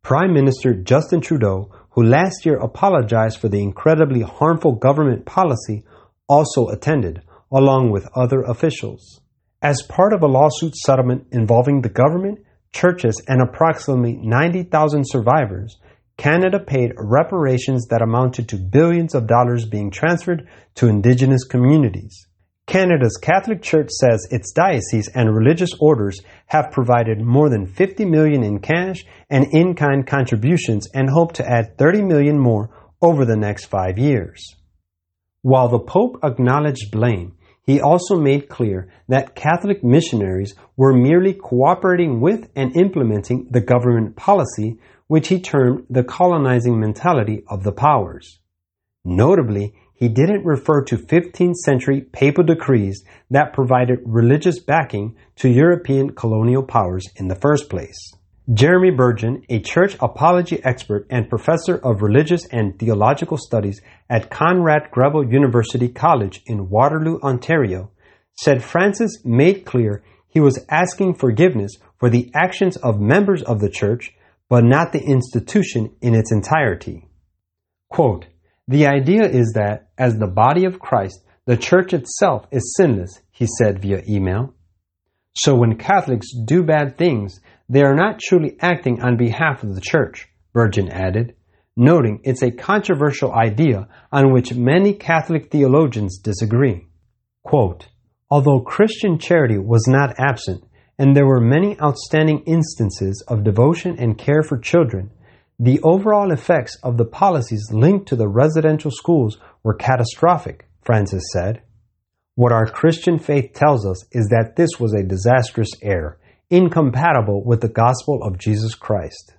Prime Minister Justin Trudeau, who last year apologized for the incredibly harmful government policy, also attended, along with other officials. As part of a lawsuit settlement involving the government, churches, and approximately 90,000 survivors, Canada paid reparations that amounted to billions of dollars being transferred to Indigenous communities. Canada's Catholic Church says its diocese and religious orders have provided more than 50 million in cash and in-kind contributions and hope to add 30 million more over the next five years. While the Pope acknowledged blame, he also made clear that Catholic missionaries were merely cooperating with and implementing the government policy, which he termed the colonizing mentality of the powers. Notably, he didn't refer to 15th century papal decrees that provided religious backing to European colonial powers in the first place. Jeremy Bergen, a church apology expert and professor of religious and theological studies at Conrad Grebel University College in Waterloo, Ontario, said Francis made clear he was asking forgiveness for the actions of members of the church, but not the institution in its entirety. Quote, the idea is that, as the body of Christ, the church itself is sinless, he said via email. So when Catholics do bad things, they are not truly acting on behalf of the church, Bergen added, noting it's a controversial idea on which many Catholic theologians disagree. Quote, Although Christian charity was not absent, and there were many outstanding instances of devotion and care for children, the overall effects of the policies linked to the residential schools were catastrophic, Francis said. What our Christian faith tells us is that this was a disastrous error, incompatible with the gospel of Jesus Christ.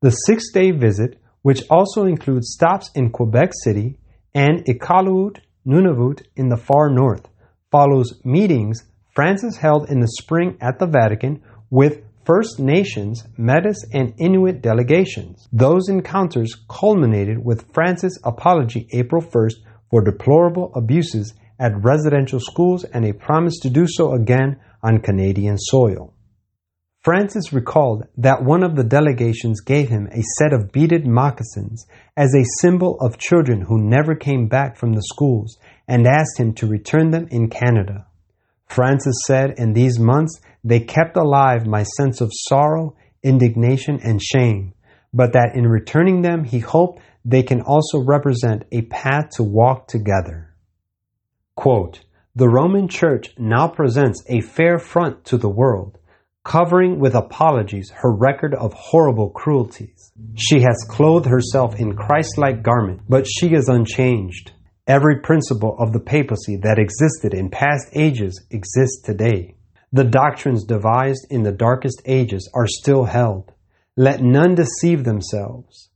The six day visit, which also includes stops in Quebec City and Iqaluit, Nunavut in the far north, follows meetings Francis held in the spring at the Vatican with First Nations, Metis, and Inuit delegations. Those encounters culminated with Francis' apology April 1st for deplorable abuses at residential schools and a promise to do so again on Canadian soil. Francis recalled that one of the delegations gave him a set of beaded moccasins as a symbol of children who never came back from the schools and asked him to return them in Canada. Francis said in these months they kept alive my sense of sorrow, indignation, and shame, but that in returning them he hoped they can also represent a path to walk together. Quote, the Roman Church now presents a fair front to the world, covering with apologies her record of horrible cruelties. She has clothed herself in Christ-like garment, but she is unchanged. Every principle of the papacy that existed in past ages exists today. The doctrines devised in the darkest ages are still held. Let none deceive themselves.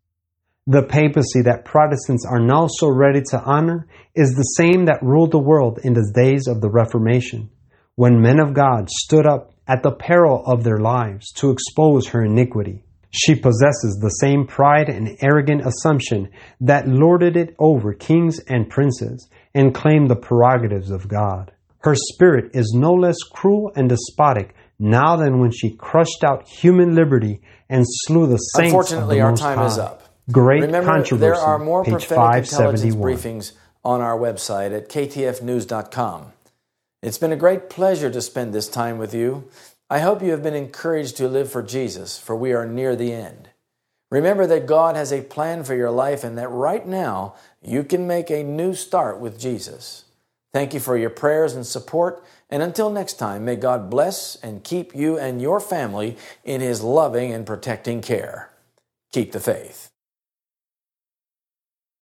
The papacy that Protestants are now so ready to honor is the same that ruled the world in the days of the Reformation, when men of God stood up at the peril of their lives to expose her iniquity. She possesses the same pride and arrogant assumption that lorded it over kings and princes and claimed the prerogatives of God. Her spirit is no less cruel and despotic now than when she crushed out human liberty and slew the saints Unfortunately, of the our Most time High. is up. Great Remember, controversy. there are more page prophetic intelligence 571. briefings on our website at ktfnews.com. It's been a great pleasure to spend this time with you. I hope you have been encouraged to live for Jesus, for we are near the end. Remember that God has a plan for your life and that right now you can make a new start with Jesus. Thank you for your prayers and support. And until next time, may God bless and keep you and your family in His loving and protecting care. Keep the faith.